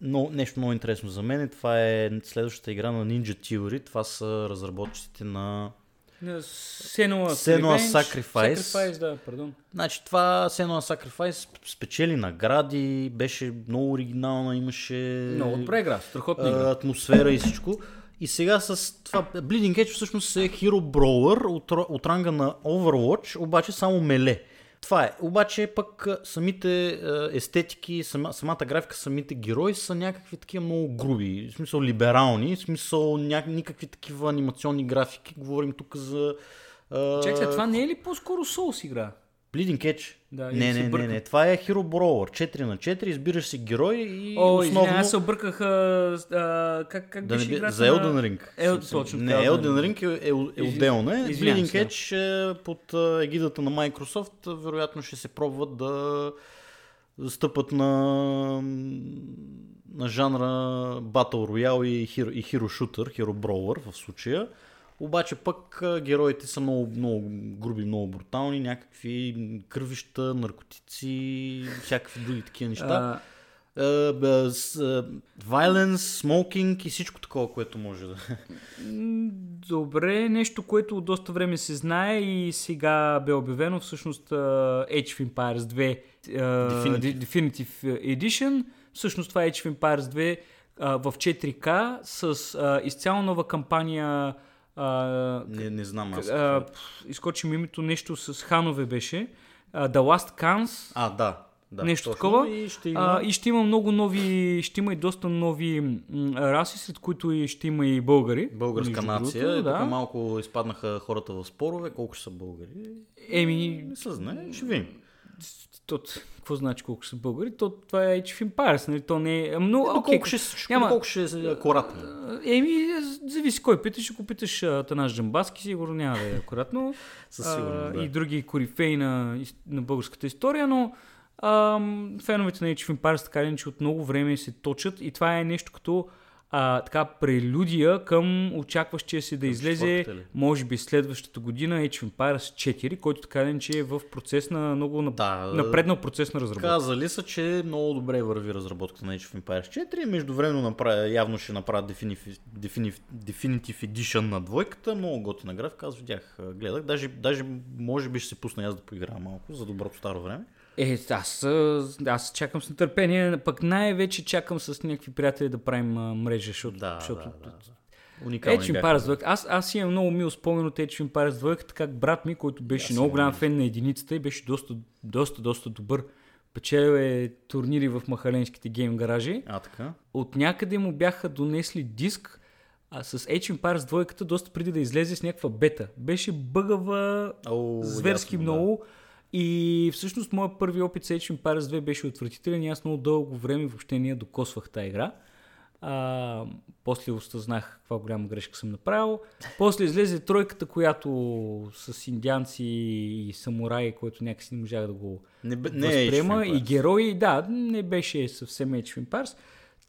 но, нещо много интересно за мен. Това е следващата игра на Ninja Theory. Това са разработчиците на Senua Sacrifice. Sacrifice, да, пардон. Значи това Senua Sacrifice спечели награди, беше много оригинална, имаше... Много добра игра, страхотна игра. Атмосфера и всичко. И сега с това Bleeding Edge всъщност е Hero Brawler от, от ранга на Overwatch, обаче само меле. Това е. Обаче пък самите естетики, сама, самата графика, самите герои са някакви такива много груби. В смисъл либерални, в смисъл ня... никакви такива анимационни графики. Говорим тук за... Чакай, това не е ли по-скоро Souls игра? Bleeding Edge. Да, не, не, не, не, това е Hero Brawler. 4 на 4, избираш си герой и О, основно... Извиня, аз се обърках а, как, как да беше играта За Elden Ring. Ел, точно, не, Elden Ring е, е, е отделно. Е. Bleeding Edge е под егидата на Microsoft вероятно ще се пробват да стъпат на, на жанра Battle Royale и Hero, и Hero Shooter, Hero Brawler в случая. Обаче пък героите са много, много груби, много брутални, някакви кървища, наркотици, всякакви други такива неща. Violence, смокинг и всичко такова, което може да... Добре, нещо, което от доста време се знае и сега бе обявено, всъщност Age of Empires 2 Definitive, Definitive Edition. Всъщност това е Age of Empires 2 в 4K с изцяло нова кампания а, не, не знам аз. А, изкочи ми името нещо с ханове беше. А, The Last Cans. А, да. Да, нещо точно. такова. И ще, има... А, и ще има много нови, ще има и доста нови м, раси, сред които и ще има и българи. Българска нация. Другото, да. Тук малко изпаднаха хората в спорове. Колко ще са българи? Еми... Не се знае, ще видим. Тот, какво значи колко са българи? То, това е Age of Empires, нали? То не е... Но, okay, колко, ще, няма... колко ще е акуратно? Еми, зависи кой питаш. Ако питаш Танаш Джамбаски, сигурно няма да е акуратно. Със сигурност, да. И други корифеи на, на българската история, но а, феновете на Age of Empires така че от много време се точат и това е нещо като а, така прелюдия към очакващия се да излезе, може би следващата година Age of Empires 4, който така или иначе е в процес на много нап... Да, напреднал процес на разработка. Казали са, че много добре върви разработката на Age of Empires 4. Междувременно направя, явно ще направят Definitive, Definitive, Definitive Edition на двойката. Много готина графика, аз видях, гледах. Даже, даже може би ще се пусна аз да поиграя малко за доброто старо време. Е, аз, аз чакам с нетърпение, пък най-вече чакам с някакви приятели да правим а, мрежа, защото, Да, защото да, да. Уникални of бяха. Empires 2. Аз, аз имам много мил спомен от of Empires 2, как брат ми, който беше Аз много голям фен на единицата и беше доста, доста, доста добър. Печелил е турнири в махаленските гейм гаражи. А, така? От някъде му бяха донесли диск а с Age Empires 2 доста преди да излезе с някаква бета. Беше бъгава О, зверски ясно, да. И всъщност моят първи опит с Age of Empires 2 беше отвратителен и аз много дълго време въобще не я докосвах тази игра. А, после осъзнах каква голяма грешка съм направил. После излезе тройката, която с индианци и самураи, който някакси не можах да го Не, не е възприема. И Empires. герои, да, не беше съвсем Age of Empires.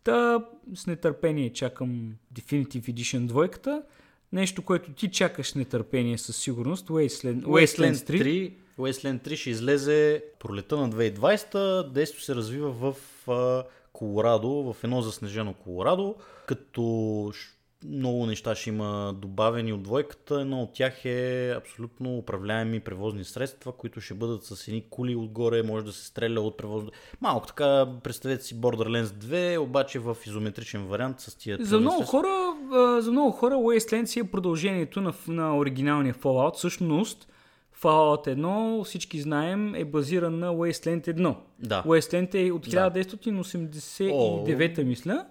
Та с нетърпение чакам Definitive Edition 2. Нещо, което ти чакаш нетърпение със сигурност. Wasteland, Wasteland 3. 3. Wasteland 3 ще излезе пролета на 2020. Действо се развива в а, Колорадо, в едно заснежено Колорадо, като много неща ще има добавени от двойката. Едно от тях е абсолютно управляеми превозни средства, които ще бъдат с едни кули отгоре, може да се стреля от превозни... Малко така, представете си Borderlands 2, обаче в изометричен вариант с тия За много, средства. хора, за много хора Wasteland си е продължението на, на оригиналния Fallout. Всъщност, Fallout 1, всички знаем, е базиран на Wasteland 1. Да. Wasteland е от Да. 1989, мисля.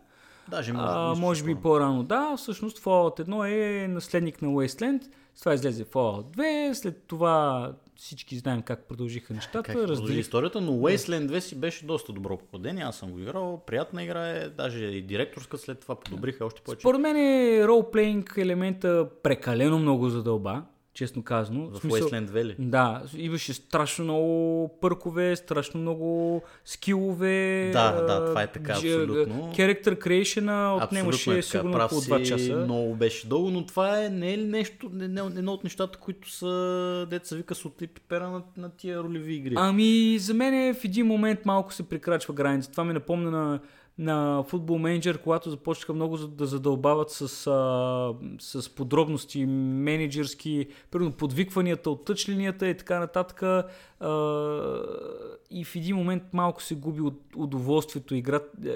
Даже може, А, може би по-рано, да. Всъщност Fallout 1 е наследник на Wasteland. С това излезе Fallout 2. След това всички знаем как продължиха нещата. Как Разделих историята, но Wasteland 2 си беше доста добро попадение. Аз съм го играл, приятна игра е, даже и директорска след това подобриха още повече. Според мен е ролплейнг елемента прекалено много задълба, честно казано. В Wasteland 2 ли? Да, имаше страшно много пъркове, страшно много скилове. Да, да, това е така, абсолютно. Character creation отнемаше е така, сигурно прав около си, 2 часа. Много беше дълго, но това е не е нещо, не, не, едно от нещата, които са, деца вика, с и пипера на, на тия ролеви игри. Ами, за мен е в един момент малко се прекрачва граница. Това ми напомня на, на футбол менеджер, когато започнаха много да задълбават с, а, с подробности менеджерски, примерно подвикванията от тъчлинията и така нататък. А, и в един момент малко се губи от удоволствието игра. Е,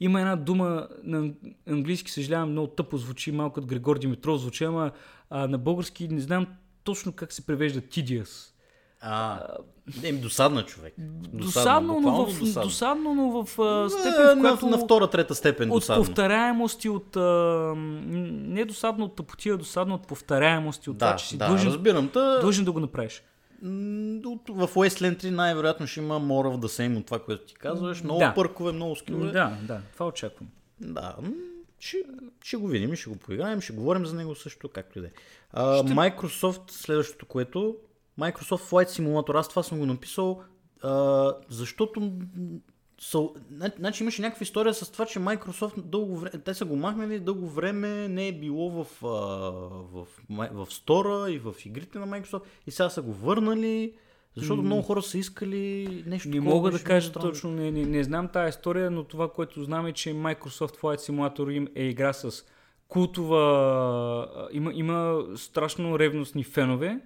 има една дума на английски, съжалявам, много тъпо звучи, малко като Григор Димитров звучи, ама а, на български не знам точно как се превежда tedious. А, не, ми досадна човек. Досадно, но в, досадно. досадно, но в а, Е, степен, в на, която на втора, трета степен от досадно. повторяемост и от... А, не досадно от тъпотия, досадно от повторяемост и от Да, това, че си да, длъжен, разбирам. Та, длъжен да го направиш. От- В Wasteland 3 най-вероятно ще има more of the same от това, което ти казваш. Много Да. пъркове, много скилове. Да, да, това очаквам. Да, ще, ще го видим и ще го поиграем, ще говорим за него също, както и да е. Microsoft, следващото което, Microsoft Flight Simulator, аз това съм го написал, а, защото са, зна- значи имаше някаква история с това, че Microsoft дълго време, те са го махнали, дълго време не е било в, а, в, в стора и в игрите на Microsoft и сега са го върнали, защото много хора са искали нещо Не мога да кажа странно. точно, не, не, не знам тази история, но това, което знам е, че Microsoft Flight Simulator им е игра с култова... Има, има страшно ревностни фенове.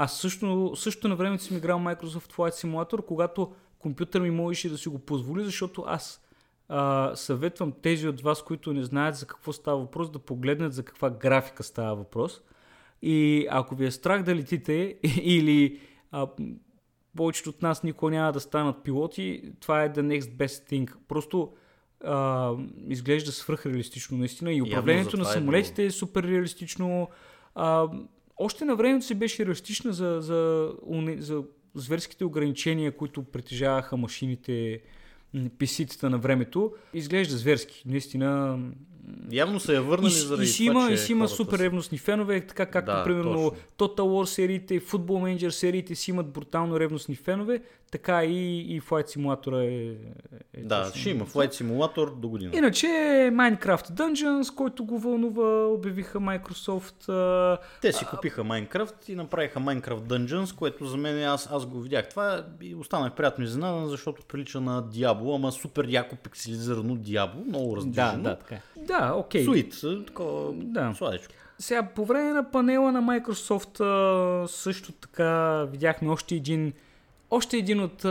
Аз също, също на времето съм играл Microsoft Flight Simulator, когато компютър ми можеше да си го позволи, защото аз а, съветвам тези от вас, които не знаят за какво става въпрос, да погледнат за каква графика става въпрос. И ако ви е страх да летите или а, повечето от нас никога няма да станат пилоти, това е the next best thing. Просто а, изглежда свръхреалистично наистина и управлението на е самолетите е супер реалистично. А, още на времето си беше реалистична за, за, за зверските ограничения, които притежаваха машините, PC-тата на времето. Изглежда зверски. Наистина Явно са я и, върнали си- заради и си това, има, че и си има супер ревностни фенове, така както Да, примерно точно. Total War сериите, Football Manager сериите си имат брутално ревностни фенове, така и, и Flight Simulator е... е Да, точно. ще има Flight Simulator до година. Иначе Minecraft Dungeons, който го вълнува, обявиха Microsoft. а, Те си купиха Minecraft и направиха Minecraft Dungeons, което за мен аз, аз го видях. Това и останах приятно изненадан, защото прилича на Diablo, ама супер яко пикселизирано Diablo, много Да, раздвижено. да, така. е. Да, окей. Суит, такова Да. сладичко. Сега, по време на панела на Microsoft също така видяхме още един още един от,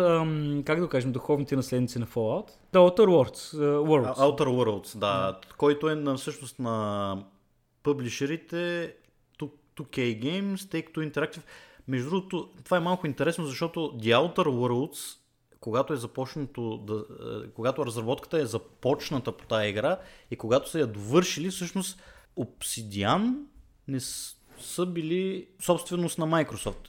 как да кажем, духовните наследници на Fallout. The Outer Worlds. Uh, Worlds. Outer Worlds, да, който е на, всъщност на пъблишерите 2K Games, Take-Two Interactive. Между другото, това е малко интересно, защото The Outer Worlds, когато е започнато, да, е, когато разработката е започната по тази игра и когато са я довършили, всъщност Obsidian не са били собственост на Microsoft.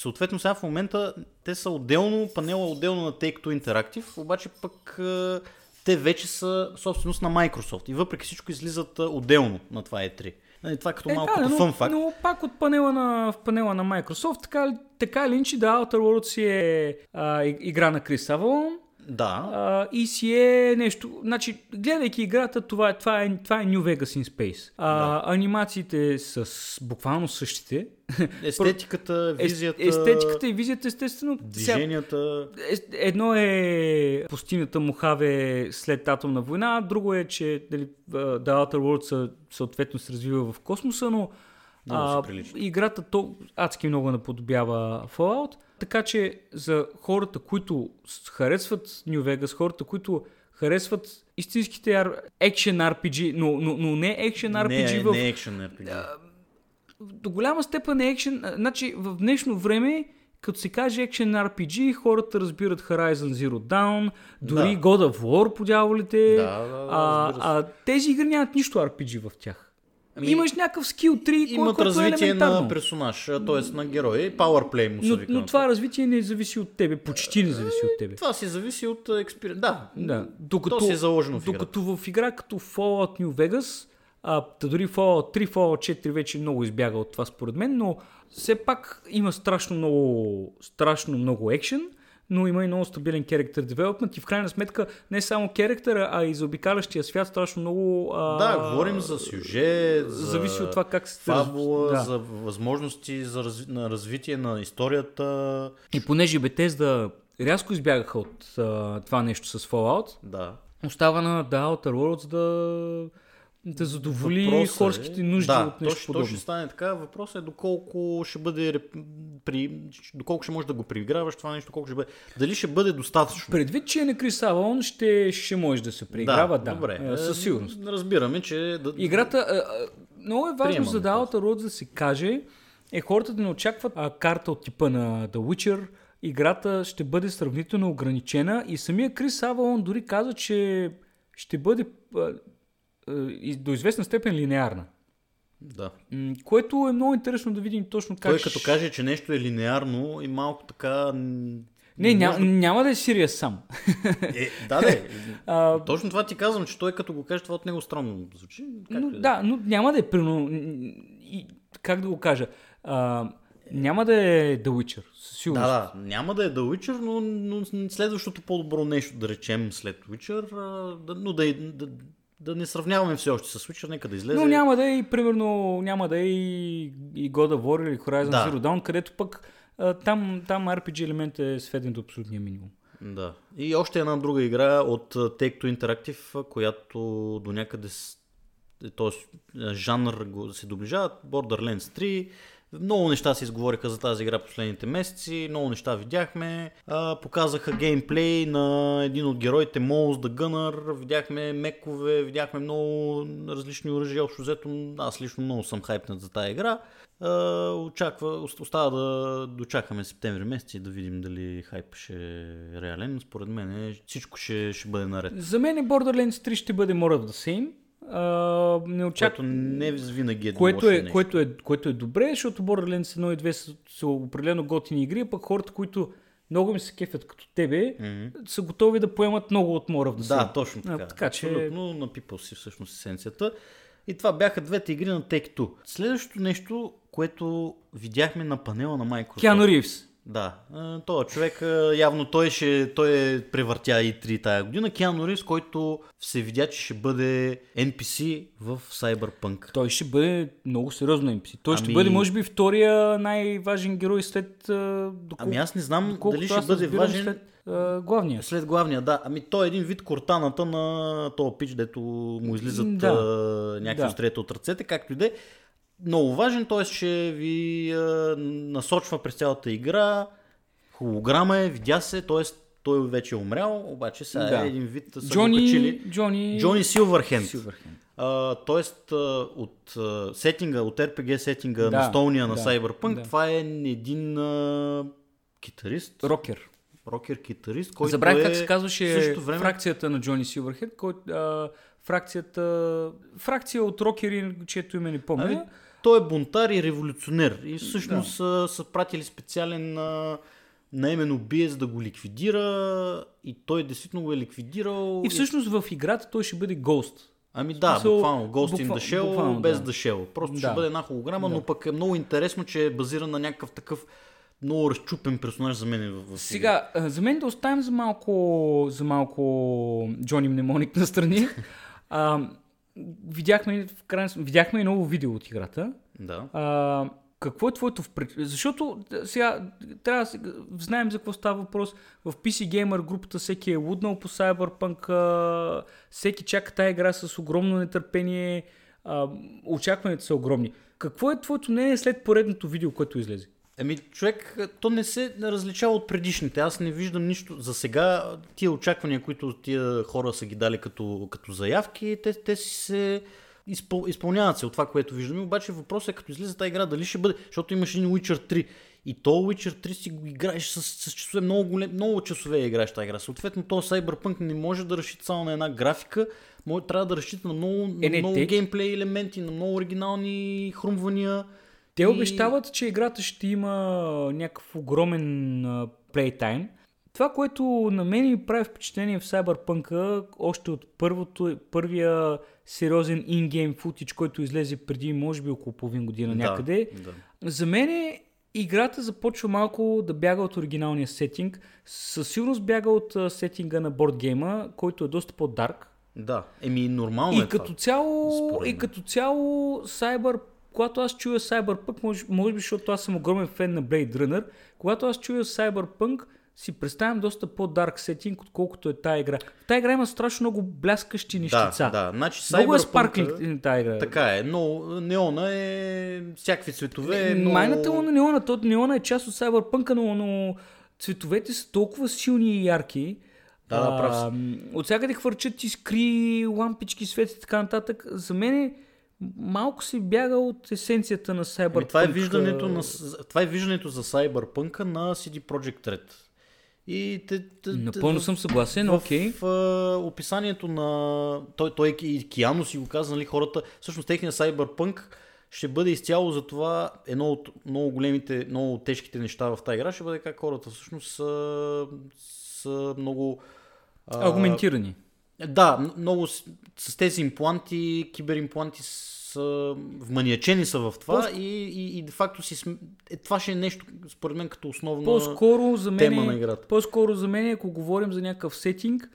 Съответно сега в момента те са отделно, панела е отделно на Take-Two Interactive, обаче пък е, те вече са собственост на Microsoft и въпреки всичко излизат е, отделно на това E3. Нали, Това е като малко като но, факт. но пак от панела на, в панела на Microsoft, така, така или иначе, The Outer Worlds е а, игра на Крис Авалон. Да, А, и си е нещо. Значи, гледайки играта, това, е- това, е, това е New Vegas in Space. А, Анимациите са с, буквално същите. естетиката, Ес- визията, Естетиката и визията, естествено. сега, движенията. Е- Едно е пустинята Мохаве след атомна война, друго е, че дали, The Outer Worlds са- съответно се развива в космоса, но а, играта то адски много наподобява Fallout, така че за хората, които харесват New Vegas, хората, които харесват истинските action RPG, но, но, но не action RPG не, в не екшен RPG. до голяма степен е а, Значи в днешно време, като се каже екшен RPG, хората разбират Horizon Zero Dawn, дори Да. God of War по дяволите. Да, да, да, а, а тези игри нямат нищо RPG в тях. Имаш някакъв скил 3, кой, Имат който е развитие елементарно. на персонаж, т.е. на герой. Powerplay му се но, вика. но това развитие не зависи от тебе, почти не зависи от тебе. Това си зависи от експеримент. Да, Да. Докато, то си е заложено в играта. докато в игра като Fallout New Vegas, а, та дори Fallout 3, Fallout 4 вече много избяга от това според мен, но все пак има страшно много, страшно много екшен, но има и много стабилен character development и в крайна сметка не само character, а и за обикалящия свят страшно много... А, Да, говорим за сюжет, за Зависи от това как се... фабула, да. за възможности за разви... на развитие на историята. И понеже Bethesda рязко избягаха от а, това нещо с Fallout, Да. остава на The Outer Worlds да, да задоволи Въпросът хорските е- нужди да, от нещо то, ще- то подобно. ще стане така. Въпросът е доколко ще бъде при, доколко ще можеш да го преиграваш това нещо, колко ще бъде. Дали ще бъде достатъчно. Предвид, че е на Крис Авалон, ще, ще може да се преиграва, да, добре. е, със сигурност. Е, Разбираме, че да, Играта, а, много е важно Приемаме за Outer Worlds да се каже, е хората да не очакват а, карта от типа на The Witcher. Играта ще бъде сравнително ограничена и самия Крис Авалон дори каза, че ще бъде до известна степен линеарна. да. Което е много интересно да видим точно как... Той ще- като каже, че нещо е линеарно и малко така... Не, ня, може няма да е Сирия сам. Е, да, да. А, Точно това ти казвам, че той като го каже, това от него странно звучи. Как но, да е. да, но няма да е прино... И, как да го кажа? А, няма да е The Witcher, със сигурност. Да, да, няма да е The Witcher, но, но следващото по-добро нещо, да речем след Witcher, да, но да, е- да, да не сравняваме все още с Witcher, нека да излезе. Но няма да е и, примерно, няма да е и, и God of War или Horizon Да. Zero Dawn, където пък а, там, там RPG елемент е сведен до абсолютния минимум. Да. И още една друга игра от Take-Two Interactive, която до някъде с... т.е. жанр се доближава, Borderlands 3. Много неща се изговориха за тази игра последните месеци, много неща видяхме. А, показаха геймплей на един от героите, Mouse the Gunner, видяхме мекове, видяхме много различни оръжия. Общо взето, аз лично много съм хайпнат за тази игра. А, очаква, ост- остава да дочакаме септември месец и да видим дали хайп ще е реален. Според мен всичко ще, ще бъде наред. За мен Borderlands 3 ще бъде more of the same. А, не очаквам. Което не винаги е Което е, нещо. което, е, което е добре, защото Borderlands 1 и 2 са, са определено готини игри, а пък хората, които много ми се кефят като тебе, Мгм. са готови да поемат много от of the Да, Same. точно А, така. така че- Абсолютно напипал си всъщност есенцията. И това бяха двете игри на Take-Two. Следващото нещо, което видяхме на панела на Microsoft. Киану Ривз. Да, този човек явно той, ще, той е превъртя и 3 тая година. Киану Ривз, който се видя, че ще бъде NPC в Cyberpunk. Той ще бъде много сериозно NPC. Той ще Ами- бъде, може би, втория най-важен герой след... а, Доколко, Ами аз не знам дали ще бъде важен След главния. след главния. Да, ами той е един вид кортаната на този пич, дето му излизат Да. някакви Да. от ръцете, както и да е. Много важен, т.е. ще ви а, насочва през цялата игра. Холограма е, видя се, т.е. той вече е умрял, обаче сега Да. е един вид са го качили. Джони... Джони... Джони Силвърхенд. Силвърхенд. А, тоест, а, от а, сетинга, от RPG сетинга Да, на столния на да, Cyberpunk, да. това е един а, китарист, Рокер. рокер китарист, който Забравих е как се казваше време... фракцията на Джони Силвърхед, който, а, фракцията, фракция от рокери, чието име не помня. Ами, той е бунтар и революционер. И всъщност да. са пратили специален а, наемен убиец да го ликвидира и той действително го е ликвидирал. и всъщност в играта той ще бъде Ghost. Ами да, смисъл, буквално Ghost in буква- the Shell буквално, без да. the Shell. Просто Да. ще бъде една холограма, но пък е много интересно, че е базиран на някакъв такъв много разчупен персонаж за мен в, в Сега, за мен да оставим за малко, за малко Джони Мнемоник настрани. а, видяхме, в крайна, видяхме и ново видео от играта. Да. А, какво е твоето впред... Защото сега трябва да се- знаем за какво става въпрос. В PC Gamer групата всеки е луднал по Cyberpunk, всеки чака тази игра с огромно нетърпение, а, очакванията са огромни. Какво е твоето мнение след поредното видео, което излезе? Ами, човек, то не се различава от предишните. Аз не виждам нищо. За сега, тия очаквания, които тия хора са ги дали като, като заявки, те, те си се изпъл, изпълняват се от това, което виждаме. Обаче въпросът е като излиза тази игра, дали ще бъде, защото имаш един Witcher 3. И то Witcher 3 си го играеш с, с часове, много, голем, много часове я играеш тази игра. Съответно, то Cyberpunk не може да разчита само на една графика, може, трябва да разчита на много, на Е, не, много те- геймплей елементи, на много оригинални хрумвания. Те И- обещават, че играта ще има някакъв огромен плейтайм. Това, което на мен ми прави впечатление в Cyberpunk, още от първото, първия сериозен ингейм футич, който излезе преди, може би, около половин година някъде, Да, за мен играта започва малко да бяга от оригиналния сетинг. Със сигурност бяга от сетинга на бордгейма, който е доста по-дарк. да. Еми, нормално И е като това. цяло, и като цяло, Cyber, когато аз чуя Cyberpunk, може, може би, защото аз съм огромен фен на Blade Runner, когато аз чуя Cyberpunk, си представям доста по-дарк сетинг, отколкото е тая игра. В тая игра има страшно много бляскащи Да, нещица. да. Значи, Много е спарклинг тая игра. Така е, но неона е всякакви цветове. Е, много... Майната му на неона, то неона е част от Cyberpunk, но, но цветовете са толкова силни и ярки. Да, да, прав си. От всякъде хвърчат искри, лампички, свети и така нататък. За мен малко се бяга от есенцията на Cyberpunk. Ами, това, е виждането на, това е виждането за Cyberpunk на CD Projekt Red. И те, те, Напълно в- съм съгласен, в, окей. в, а, описанието на... Той, той и Киано си го каза, нали, хората... Всъщност техният Cyberpunk ще бъде изцяло за това едно от много големите, много тежките неща в тази игра ще бъде как хората всъщност са, са много... а, Аргументирани. Да, много с, с тези импланти, киберимпланти са вманиачени са в това По- и, и, и де факто си, см- е, това ще е нещо, според мен, като основна По-скоро за мен, тема на е- играта. по-скоро за мен, ако говорим за някакъв сетинг,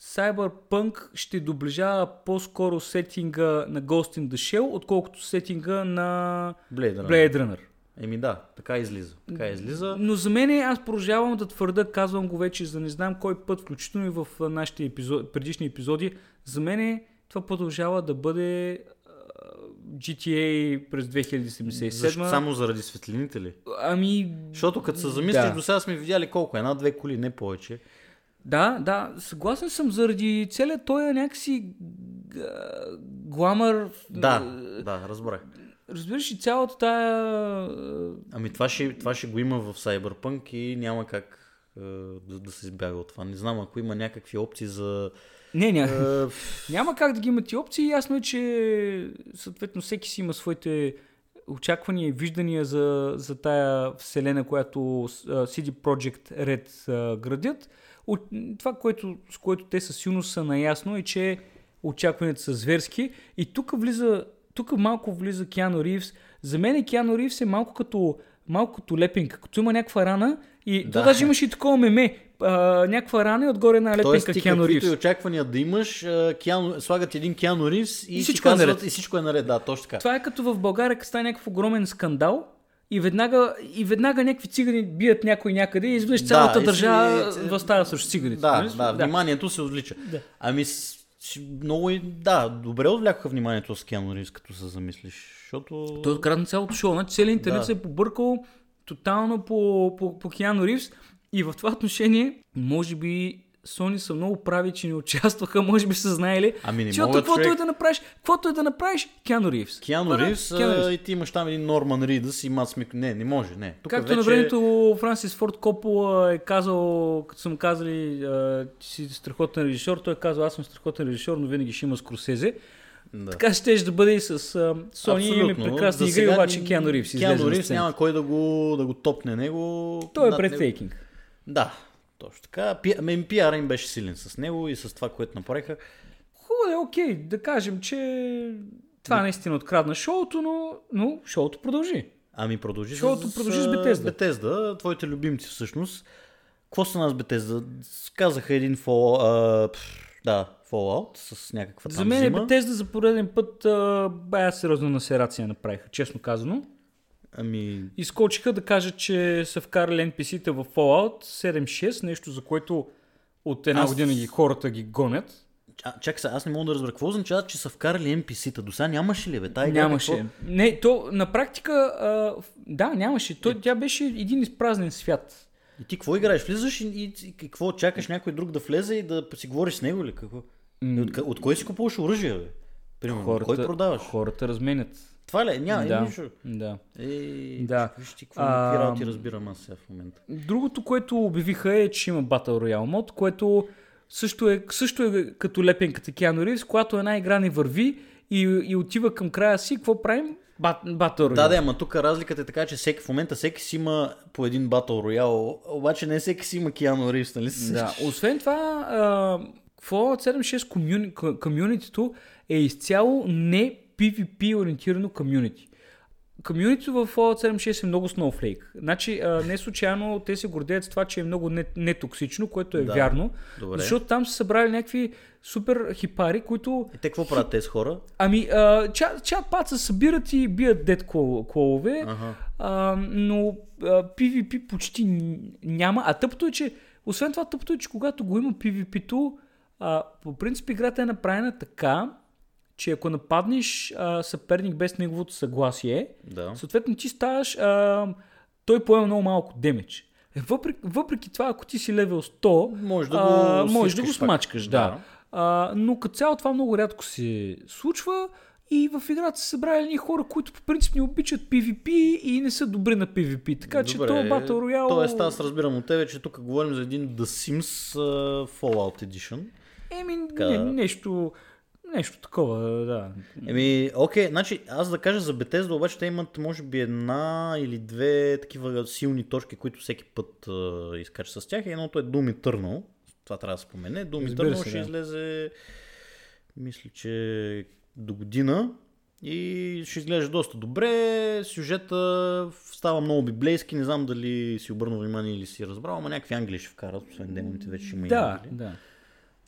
Cyberpunk ще доближава по-скоро сетинга на Ghost in the Shell, отколкото сетинга на Blade Runner. Blade Runner. Еми да, така излиза. Така излиза. Но за мен аз продължавам да твърда, казвам го вече за не знам кой път, включително и в нашите епизод, предишни епизоди, за мен това продължава да бъде GTA през 2077. Защо, само заради светлините ли? Ами... Защото като се замислиш, Да. до сега сме видяли колко? Една-две коли, не повече. Да, да, съгласен съм заради целият той е някакси гламър. Да, да, разбрах. Разбираш и цялата тая... е, Ами това ще, това ще го има в Cyberpunk и няма как е, да, да се избяга от това. Не знам, ако има някакви опции за... Не, ня... Е, няма как да ги имат и опции. Ясно е, че съответно всеки си има своите очаквания и виждания за, за тая вселена, която CD Projekt Red градят. От, това, което, с което те със силно са наясно е, че очакванията са зверски. И тук влиза, тук малко влиза Киано Ривз. За мен Киано Ривз е малко като малко като лепенка, като има някаква рана и Да. то даже имаше и такова меме, а, някаква рана и отгоре една Тоест лепенка ти Киано каквито и Ривз. очаквания да имаш, Киано, слагат един Киано Ривз и, И всичко е казват, наред. и всичко е наред. Да, точно така. Това е като в България, като стане някакъв огромен скандал и веднага, и веднага някакви цигани бият някой някъде и изведнъж Да, цялата и държава си- възстава срещу циганите. Да, нали? да, вниманието се отлича. Да. Ами, много и, да, добре отвлякоха вниманието с Киано Ривз, като се замислиш. Защото... Той открадна цялото шоу. Значи целият интернет Да. се е побъркал тотално по, по, по Киано Ривз. И в това отношение, може би, Сони са много прави, че не участваха, може би са знаели. Ами не могат, каквото човек. е да направиш, каквото е да направиш, Киано Ривз. Това да, Ривз, и ти имаш там един Норман Ридъс и Мац Мик... Не, не може, не. Тук Както вече... на времето Франсис Форд Копола е казал, като съм казали, ти си страхотен режисьор, той е казал, аз съм страхотен режисьор, но винаги ще има Скорсезе. Да. Така ще да бъде и с а, Сони, имаме прекрасни игри, обаче Киано Ривз на Ривз няма кой да го, да го топне него. Той е бредтейкинг. Да, точно така. Пи... Ами, пиара им беше силен с него и с това, което направиха. Хубаво е, окей, да кажем, че това наистина открадна шоуто, но, но шоуто продължи. Ами продължи Шоуто с, продължи с а, Bethesda. Bethesda, твоите любимци всъщност. Какво са нас Bethesda? Казаха един фол, а, да, Fallout с някаква там За мен е зима. Bethesda за пореден път а, бая сериозна насерация направиха, честно казано. Ами, Изкочиха да кажат, че са вкарали NPC-те в Fallout 7.6, нещо за което от една Аз- година ги хората ги гонят. а, чакай сега, аз не мога да разбера. Какво означава, че са вкарали NPC-та? До сега нямаше ли, бе? Игра Нямаше. Какво? Не, то на практика, а, да, нямаше. Той, тя беше един изпразнен свят. И ти какво играеш? Влизаш и, и, и какво? Чакаш някой друг да влезе и да си говориш с него ли? Какво? М, От, от кой си купуваш оръжие, бе? Примерно, кой продаваш? Хората разменят. Това ли? Няма, да, нищо. да. Ей, Да. Виж ти какво А, работи разбирам аз сега в момента. Другото, което обявиха е, че има Battle Royale мод, което също е, също е като лепенката Keanu Reeves, когато една игра не върви и, и отива към края си, какво правим? Бат, Battle Royale. Да, да, ама тук разликата е така, че всеки в момента всеки си има по един Battle Royale, обаче не всеки си има Киано Ривз, нали? Да, освен това, а, Fallout 76 комюни, комюнитито е изцяло не PvP ориентирано комюнити. Комюнитито в Fallout 76 е много Snowflake. Значи, а, не случайно те се гордеят с това, че е много не- нетоксично, което е Да, вярно. добре. Защото там са събрали някакви супер хипари, които И те какво правят тези хора? Ами, а, чат, чат пат се събират и бият дед кол, колове, Ага. а, но а, PvP почти няма. А тъпто е, че, освен това, тъпто е, че когато го има PvP-то, а, по принцип играта е направена така, че ако нападнеш а, съперник без неговото съгласие, Да. съответно ти ставаш, а, той поема много малко демидж. Е, Въпреки, въпреки това, ако ти си левел 100, Може да а, го можеш да го пак. смачкаш, да. Да. А, но като цяло това много рядко се случва и в играта са събрали едни хора, които по принцип не обичат PvP и не са добри на PvP. Така че то Battle Royale... Тоест аз разбирам от тебе, че тук говорим за един The Sims uh, Fallout Edition. Еми, Така. не, нещо, нещо такова, да. Еми, окей, значи аз да кажа за Bethesda, обаче те имат може би една или две такива силни точки, които всеки път uh, изкача с тях. Едното е Doom Eternal, това трябва да спомене. Eternal се, ще да. излезе, мисля, че до година и ще изглежда доста добре. Сюжета става много библейски, не знам дали си обърнал внимание или си разбрал, ама някакви англи ще вкарат, освен демоните вече има и Да, ангели. да.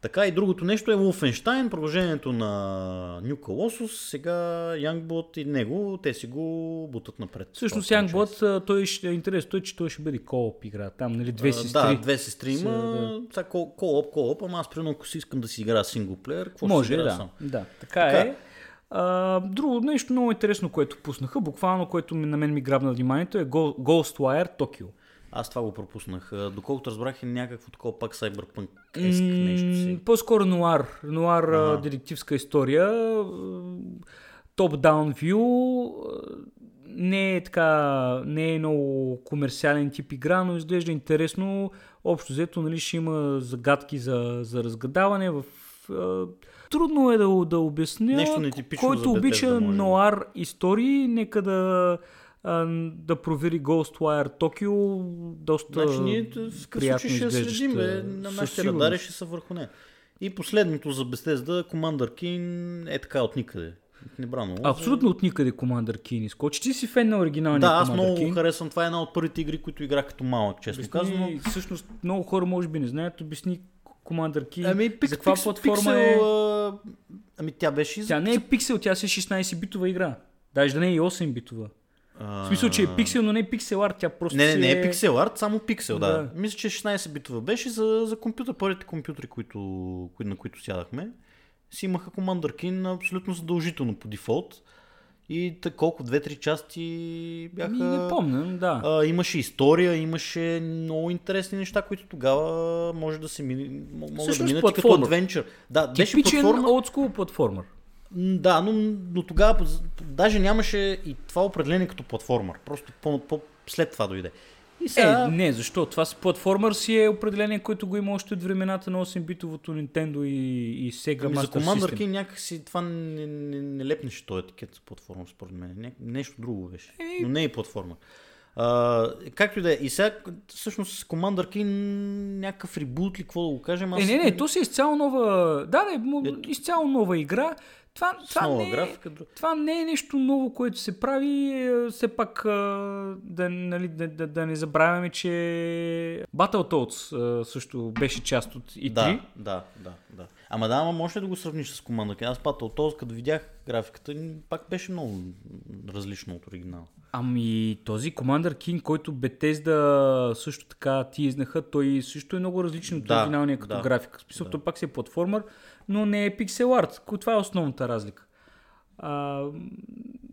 Така и другото нещо е Wolfenstein, продължението на New Colossus, сега Youngblood и него, те си го бутат напред. Всъщност част. Youngblood, той ще е интересно, той, че той ще бъде кооп игра. Там, нали, две А, сестри. Да, две сестри има. Са, Сега кооп, кооп, ама аз примерно ако си искам да си играя синглплеер, какво ще Може, играя да. сам? да. Така, Така. е. А, друго нещо много интересно, което пуснаха, буквално, което на мен ми грабна вниманието е Ghostwire Tokyo. Аз това го пропуснах. Доколкото разбрах е някакво такова пак cyberpunk нещо си. По-скоро нуар. Нуар Ага. детективска история. Топ-даун вю. Не е така, не е много комерциален тип игра, но изглежда интересно. Общо взето, нали, ще има загадки за, за разгадаване. В, трудно е да, да обясня. Нещо нетипично Който за обича може би. нуар истории, нека да, да провери Ghostwire Tokyo. Доста Значи ние в приятно случай ще следим, бе. На нашите радари ще са върху нея. И последното за Bethesda, Commander King е така от никъде. Не бра много. Абсолютно от никъде Commander Keen изкочи. Ти си фен на оригиналния Да, аз Commander много Keen. харесвам. Това е една от първите игри, които играх като малък, честно Обясни, казано. Всъщност много хора може би не знаят. Обясни Commander Keen. Ами, пик, за каква пиксел, платформа пиксел, е? Ами тя беше... Тя не е пиксел, тя си е 16-битова игра. Даже да не е и 8-битова. А, В смисъл, че е пиксел, но не е пиксел арт, тя просто Не, не, не е пиксел арт, само пиксел, да. Да. Мисля, че 16 битова беше за, за компютър. Първите компютри, които, кои- на които сядахме, си имаха Commander Keen абсолютно задължително по дефолт. И та, колко, две-три части бяха... Ми, не помня, да. А, имаше история, имаше много интересни неща, които тогава може да се мини, м- могат да минат и като адвенчър. Да, беше Типичен платформа. олдскул платформер. Да, но, но тогава даже нямаше и това определение като платформер. Просто по, по, след това дойде. И сега... Е, не, защо? Това с платформер си е определение, което го има още от времената на 8-битовото Nintendo и, и Sega Ами за Master Commander System. Keen някакси това не, не, не лепнеше този етикет за платформа, според мен. Ня, нещо друго беше. Еми- Но не и платформа. А, както и да е. И сега, всъщност, Commander Keen някакъв ребут ли, какво да го кажем? Аз Е, не, не, то си е изцяло нова... Да, Ето. изцяло нова игра. Това, това, не, е- графика. това не е нещо ново, което се прави. е, Все пак да, нали, да, да, да не забравяме, че Battletoads също беше част от E3. Да, да, да, да. Ама да, ама може ли да го сравниш с Commander Keen? Аз Battletoads, като видях графиката, пак беше много различно от оригинала. Ами този Commander King, който Bethesda също така ти изнаха, той също е много различен от Да, оригиналния като да, графика. В смисъл, да. той пак си е платформер, но не е пиксел арт. Това е основната разлика. А,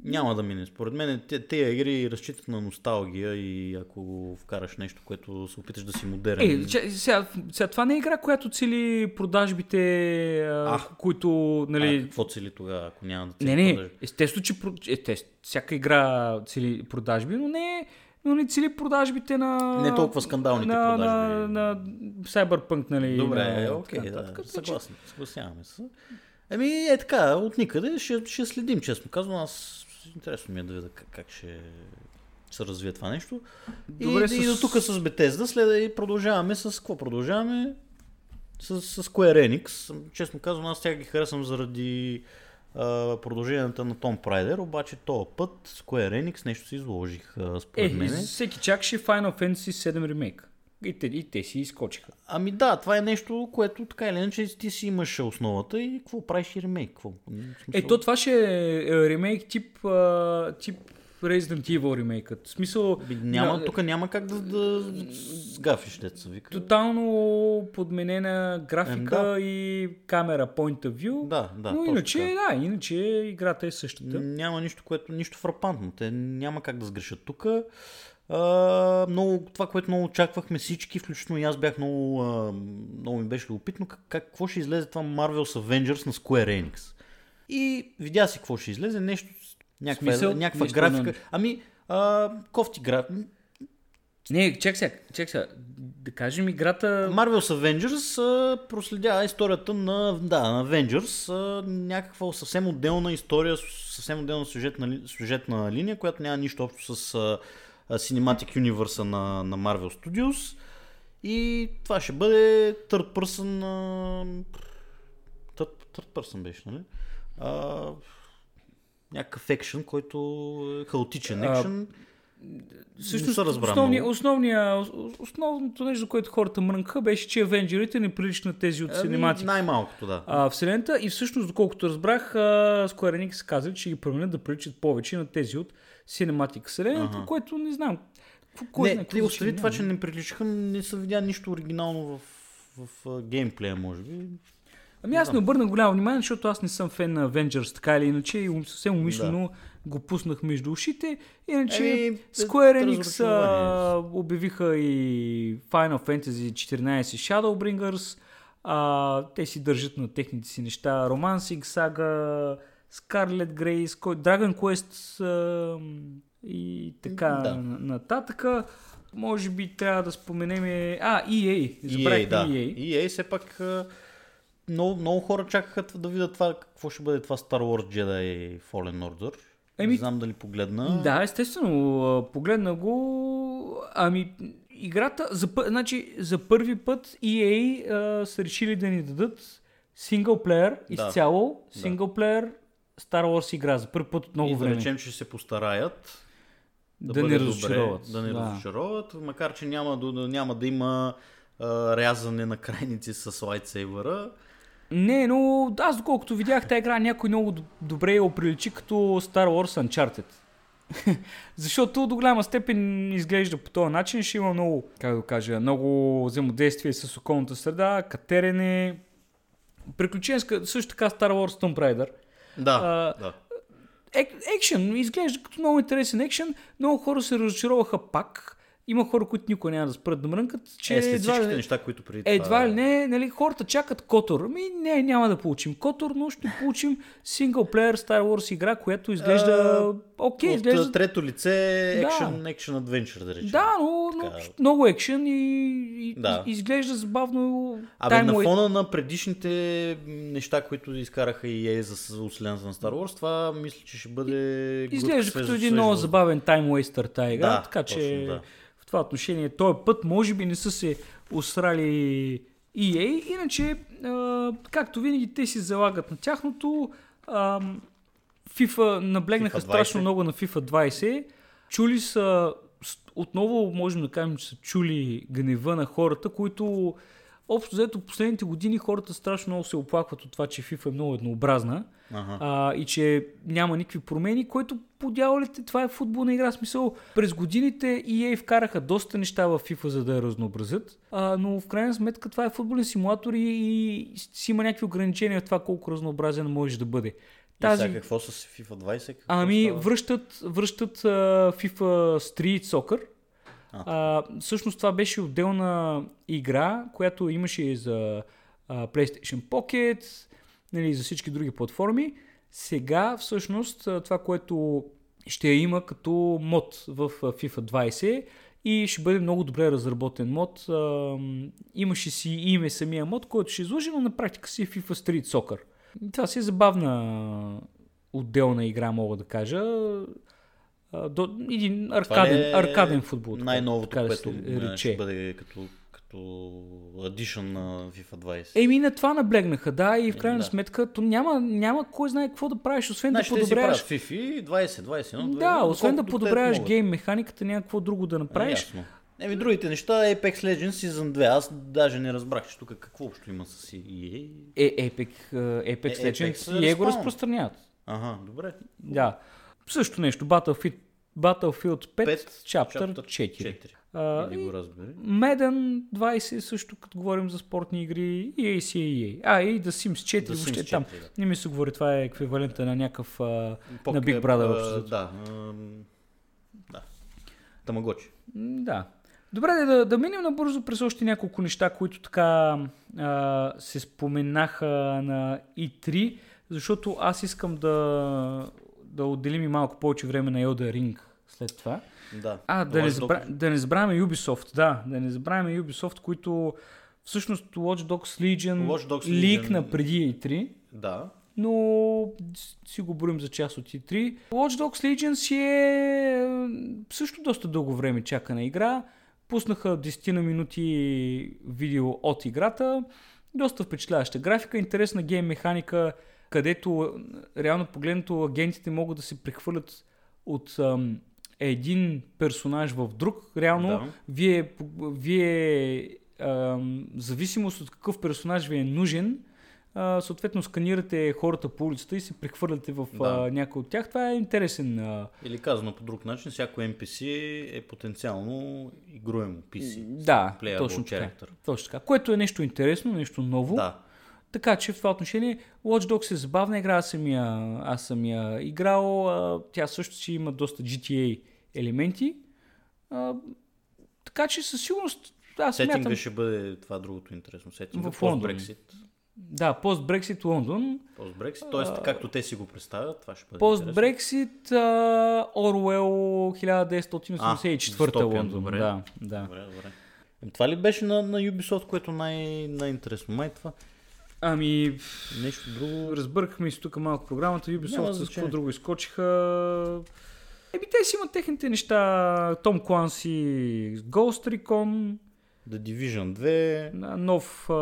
Няма да мине. Според мен те- тези игри разчитат на носталгия и ако вкараш нещо, което се опиташ да си модерен. е, че, сега, сега, това не е игра, която цели продажбите, а, които, нали... А, какво цели тогава, ако няма да цели не, не, продажби? естествено, че естествено, всяка игра цели продажби, но не, но не цели продажбите на... Не толкова скандалните на, продажби. На, на Cyberpunk, нали? Добре, на, окей, така да, че- съгласен, съгласяваме се. Еми, е така, от никъде ще, ще следим, честно казвам. Аз интересно ми е да видя как, как ще се развие това нещо. И, Добре, и с- до тук с Bethesda, след и продължаваме с какво продължаваме? С, с Square Enix. Честно казвам, аз тях ги харесвам заради продълженията на Том Прайдер, обаче този път Square Enix нещо се изложих според Е, мен. всеки чакаше Final Fantasy 7 ремейк. И те, и те си изкочиха. Ами да, това е нещо, което така или иначе ти си имаш основата и какво правиш и ремейк? Какво? Смисъл- Е, то това ще е е, ремейк тип, тип Resident Evil ремейкът. В смисъл, Би, няма, на- тук няма как да, да сгафиш, деца вика. тотално подменена графика Ем, да. и камера point of view. Да, да. но иначе, така. да, иначе играта е същата. Няма нищо, което, нищо фрапантно. Те няма как да сгрешат тук. Много, това, което много очаквахме всички, включително и аз бях много, а, много ми беше любопитно, как, как, какво ще излезе това Marvel's Avengers на Square Enix. И видя си какво ще излезе, нещо, някаква, Смисъл? някаква Нищо графика. на- Ами, а, кофти графика. Не, чак сега, чак сега. Да кажем играта... Marvel's Avengers а, проследява историята на, да, на Avengers, а, някаква съвсем отделна история, съвсем отделна сюжетна, сюжетна линия, която няма нищо общо с а, Cinematic Universe на, на Marvel Studios. И това ще бъде third person... Third, third person беше, нали? А, някакъв екшен, който е хаотичен екшен. Не се разбра основния, основния, основното нещо, което хората мрънкаха, беше, че Авенджерите не приличат на тези от Ами, Cinematic най-малкото, да. а, вселената и всъщност, доколкото разбрах, Square Enix казали, че ги променят да приличат повече на тези от Cinematic вселената, Ага. което не знам. Кой знае Не, ще остави това, че не приличаха, не се видя нищо оригинално в, в, в геймплея, може би. Ами аз не обърнах голямо внимание, защото аз не съм фен на Avengers, така или иначе, и съвсем умишлено го пуснах между ушите. Иначе Еми, Square Enix а, обявиха и Final Fantasy 14 Shadowbringers. А, те си държат на техните си неща. Romancing Saga, Scarlet Grace, Dragon Quest а, и така Да. на- нататък. Може би трябва да споменем... А, EA. Забравих EA, да. EA. EA все пак много, много хора чакаха да видят това, какво ще бъде това Star Wars Jedi Fallen Order. Еми, не знам дали погледна. Да, естествено. Погледна го. Ами, играта, за, значи, за първи път EA а, са решили да ни дадат синглплеер Да. изцяло, Да. синглплеер Star Wars игра за първи път от много и да време. речем, че се постараят да, Да не добре, разочароват. Да не Да. разочароват, макар че няма, да- няма да има а, рязане на крайници с лайтсейбъра. Не, но аз доколкото видях тази игра, някой много добре я оприличи като Star Wars Uncharted. Защото до голяма степен изглежда по този начин. Ще има много, как да кажа, много взаимодействие с околната среда, катерене, приключенска, също така Star Wars Tomb Raider. Да, А, да. Ек, екшен, изглежда като много интересен екшен. Много хора се разочароваха пак. Има хора, които никога няма да спрат да мрънкат, че е, след едва, ли- неща, които преди едва това... ли не, нали, хората чакат Котор. Ами не, няма да получим Котор, но ще получим синглплеер Star Wars игра, която изглежда А, окей, От изглежда... трето лице Да. екшен, екшен адвенчър, да речем. Да, но, но много екшен и, и Да. изглежда забавно. Абе, на фона на предишните неща, които изкараха и EA за вселената на Star Wars, това мисля, че ще бъде... Изглежда като един много забавен Waster тази игра, Да, така че точно, да. в това отношение този път може би не са се усрали EA, иначе а, както винаги те си залагат на тяхното. А, FIFA наблегнаха FIFA 20. страшно много на FIFA 20. Чули са, отново можем да кажем, че са чули гнева на хората, които общо взето последните години хората страшно много се оплакват от това, че FIFA е много еднообразна Ага. а, и че няма никакви промени, което по дяволите това е футболна игра. Смисъл, през годините EA вкараха доста неща в FIFA, за да я разнообразят, а, но в крайна сметка това е футболен симулатор и, и си има някакви ограничения в това колко разнообразен можеш да бъде. Тази... И сега какво с FIFA 20? Какво Ами, става? връщат, връщат а, FIFA Street Soccer. А, всъщност това беше отделна игра, която имаше и за а, PlayStation Pocket, нали, за всички други платформи. Сега всъщност това, което ще има като мод в FIFA 20 и ще бъде много добре разработен мод. Имаше си име самия мод, който ще излъжи, но на практика си е FIFA Street Soccer. Това си е забавна отделна игра, мога да кажа. До, един аркаден, е аркаден футбол. така- Най-новото, така да което рече. ще бъде като, като addition на FIFA 20. Еми на това наблегнаха, да, и в крайна да. сметка то няма, няма кой знае какво да правиш, освен Значи да подобряваш. FIFA 20, 21, Да, освен да колкото те подобряваш гейм механиката, няма какво друго да А, направиш. ясно. Еми другите неща, Apex Legends Season 2, аз даже не разбрах, че тук какво общо има с EA. Е, Epic, е, Apex Е, Legends Apex и е го разпространяват. Ага, добре. Да. Също нещо, Battlefield, Battlefield 5, Пет, Chapter, Chapter 4. 4. А, Иди го разбери. Madden 20 също, като говорим за спортни игри, е EA. А, и The Sims 4, The въобще Sims там. 4, да. Не ми се говори, това е еквивалента на някакъв... Пок- на Big Brother взето. Да. ам, Да. Тамагочи. Да. Добре, да, да, минем набързо през още няколко неща, които така а, се споменаха на E3, защото аз искам да, да отделим и малко повече време на Elder Ring след това. Да. А, да не, забра... да не забравяме Ubisoft, да, да не забравяме Ubisoft, които всъщност Watch Dogs Legion, Watch Dogs Legion. ликна преди E3, Да. но си го борим за част от E3. Watch Dogs Legion си е също доста дълго време чакана игра. Пуснаха 10 на минути видео от играта. Доста впечатляваща графика, интересна гейм механика, където реално погледнато агентите могат да се прехвърлят от ам, един персонаж в друг. Реално Да. вие, вие ам, зависимост от какъв персонаж ви е нужен, а, съответно сканирате хората по улицата и се прехвърляте в Да. а, някой от тях. Това е интересен. А, Или казано по друг начин, всяко NPC е потенциално игруемо PC. да, точно така. точно така. Което е нещо интересно, нещо ново. Да. Така че в това отношение Watch Dogs е забавна игра, аз съм я, аз съм я играл, а, тя също си има доста GTA елементи. А, така че със сигурност аз Сетинга смятам... ще бъде това другото интересно. Сетинга В Лондон. пост-Брексит. Да, пост-Брексит Лондон. Пост-Брексит, т.е. както те си го представят, това ще бъде. Пост-Брексит Орвел 1984 дистопия, Лондон. добре. Да, да. Добре, добре. Ем, Това ли беше на, на Ubisoft, което най- най-интересно? Май това Ами, нещо друго. разбъркахме си тук малко програмата. Ubisoft с какво друго изкочиха. Еми, те си имат техните неща. Том Кланси, Ghost Recon, The Division 2. на нов а,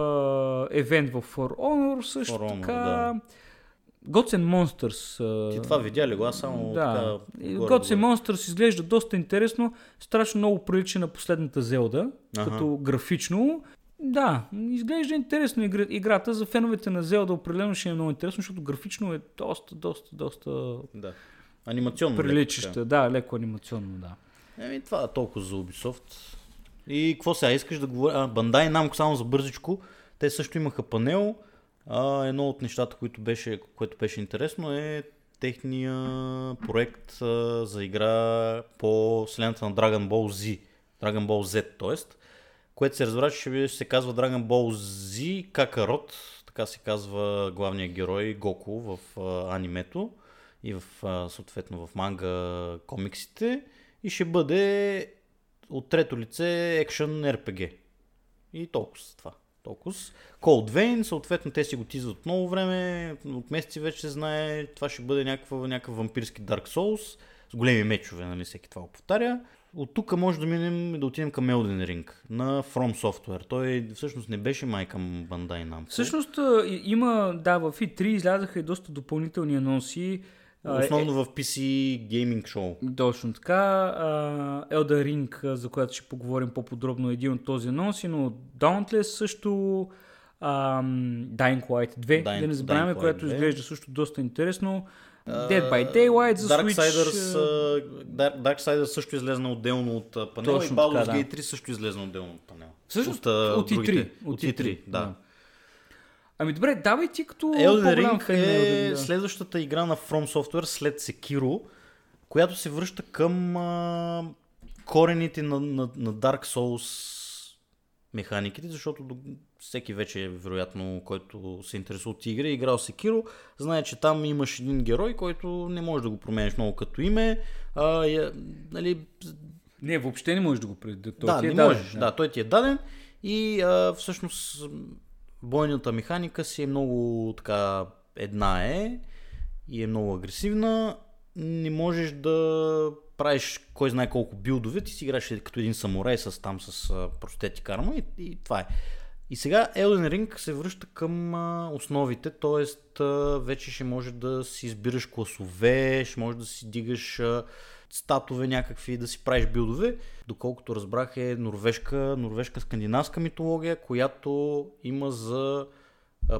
евент в For Honor също For Honor, така. да. Gods and Monsters. а, Ти това видя ли го? Аз само да. така... Горе- Gods and Monsters изглежда доста интересно. Страшно много прилича на последната Зелда, Аха. като графично. Да, изглежда интересно игра, играта. За феновете на Зелда определено ще е много интересно, защото графично е доста, доста, доста Да. Анимационно. леко приличаща. Да, леко анимационно, да. Еми, това е толкова за Ubisoft. И какво сега искаш да говоря? Bandai Namco само за бързичко. Те също имаха панел. А, едно от нещата, което беше, което беше интересно е техния проект а, за игра по вселената на Dragon Ball Z. Dragon Ball Z, т.е. Което се разбра, че ще се казва Dragon Ball Z Какарот. Така се казва главният герой Гоку в а, анимето и в, а, съответно в манга комиксите. И ще бъде от трето лице екшен RPG. И толкова с това. Толкова. Cold Vein, съответно те си го тизват от много време, от месеци вече се знае, това ще бъде някаква, някакъв вампирски Dark Souls, с големи мечове, нали, всеки това го повтаря. От тук може да минем да отидем към Elden Ring на From Software. Той всъщност не беше май към Bandai Namco. Всъщност има, да, в E3 излязаха и доста допълнителни анонси. Основно в PC Gaming Show. Точно така. А, Elden Ring, за която ще поговорим по-подробно, е един от този анонси, но Dauntless също, ам, Dying Light 2, Dying- да не забравяме, което 2. изглежда също доста интересно. Dead by Daylight за Switch. Darksiders, а, а, Dark, Darksiders също излезна отделно от панела Точно и Baldur's. Gate 3 също излезна отделно от панела. Всъщност, а, от другите. E3. От E3, да. Ами добре, давай ти като Elden Ring е Ring, да. следващата игра на From Software след Sekiro, която се връща към а, корените на, на, на Dark Souls механиките, защото всеки вече, вероятно, който се интересува от игри, е играл Sekiro, знае, че там имаш един герой, който не можеш да го променеш много като име. А, я, нали, Не, въобще не можеш да го предадеш. да, не можеш. Да. той ти е даден и а, всъщност бойната механика си е много така една е и е много агресивна. Не можеш да правиш кой знае колко билдове, ти си играеш като един самурай с там с простети карма и, и това е. И сега Elden Ring се връща към а, основите, т.е. вече ще може да си избираш класове, ще може да си дигаш а, статове някакви, да си правиш билдове. Доколкото разбрах е норвежка, норвежка скандинавска митология, която има за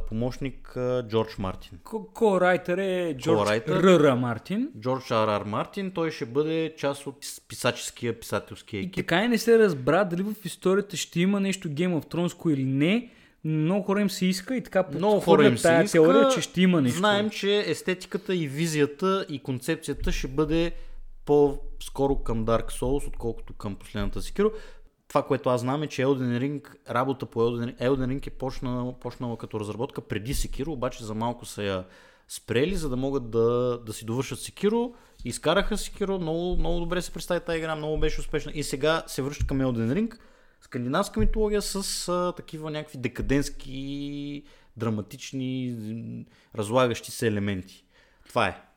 помощник Джордж Мартин. Ко-райтер е Джордж. Ръра Мартин. Джордж Ар Мартин, той ще бъде част от писаческия, писателския И екип. така и не се разбра дали в историята ще има нещо Game of Thrones или не. Много хора им се иска и така Много хора им се иска. теория, че ще има нещо. Знаем, че естетиката и визията и концепцията ще бъде по-скоро към Dark Souls, отколкото към последната Sekiro. Това, което аз знам е, че Elden Ring, работа по Elden Ring, Elden Ring е почнала, почнала като разработка преди Sekiro, обаче за малко са я спрели, за да могат да, да си довършат Sekiro. Изкараха Sekiro, много, много добре се представи тази игра, много беше успешна и сега се връща към Elden Ring. Скандинавска митология с а, такива някакви декадентски, драматични, разлагащи се елементи. Това е.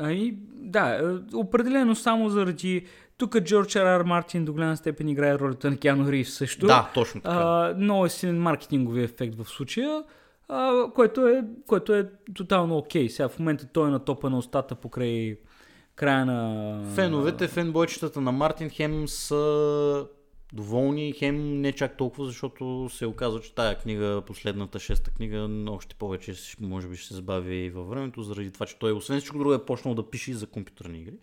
И, да, е, определено само заради... Тук Джордж Ар Мартин до голяма степен играе ролята на Киано Ривз също. Да, точно така. А, много е силен маркетингови ефект в случая, а, което, е, което е тотално окей. Сега в момента той е на топа на устата покрай края на... Феновете, фенбойчетата на Мартин Хем са доволни, хем не чак толкова, защото се оказва, че тая книга, последната шеста книга, още повече може би ще се забави и във времето, заради това, че той освен всичко друго е почнал да пише и за компютърни игри.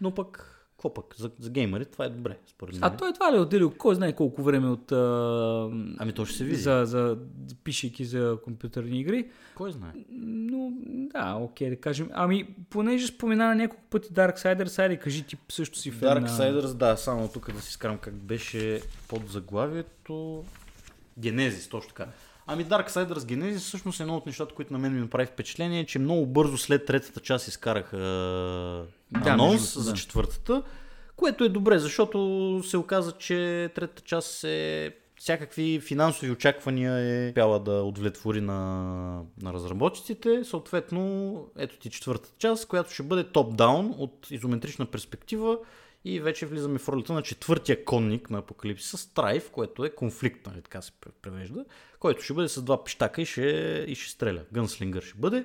Но пък, какво пък, за, за геймери това е добре, според мен. А той това ли е отделил кой знае колко време от... А... Ами то ще се види. За, за пишейки за компютърни игри. Кой знае? Но да, окей, да кажем. Ами, понеже спомена няколко пъти Darksiders, айде кажи ти също си фен на... Darksiders, да, само тук да си скарам как беше под заглавието. Генезис, точно така. Ами Darksiders Genesis всъщност е едно от нещата, които на мен ми направи впечатление, че много бързо след третата част изкараха Да, анонс другото, за да. четвъртата, което е добре, защото се оказа, че третата част е всякакви финансови очаквания е успяла да удовлетвори на, на разработчиците. Съответно, ето ти четвъртата част, която ще бъде топ-даун от изометрична перспектива и вече влизаме в ролята на четвъртия конник на Апокалипсиса, Страйф, което е конфликт, нали, така се пре- превежда, който ще бъде с два пищака и ще, и ще стреля. Гънслингър ще бъде.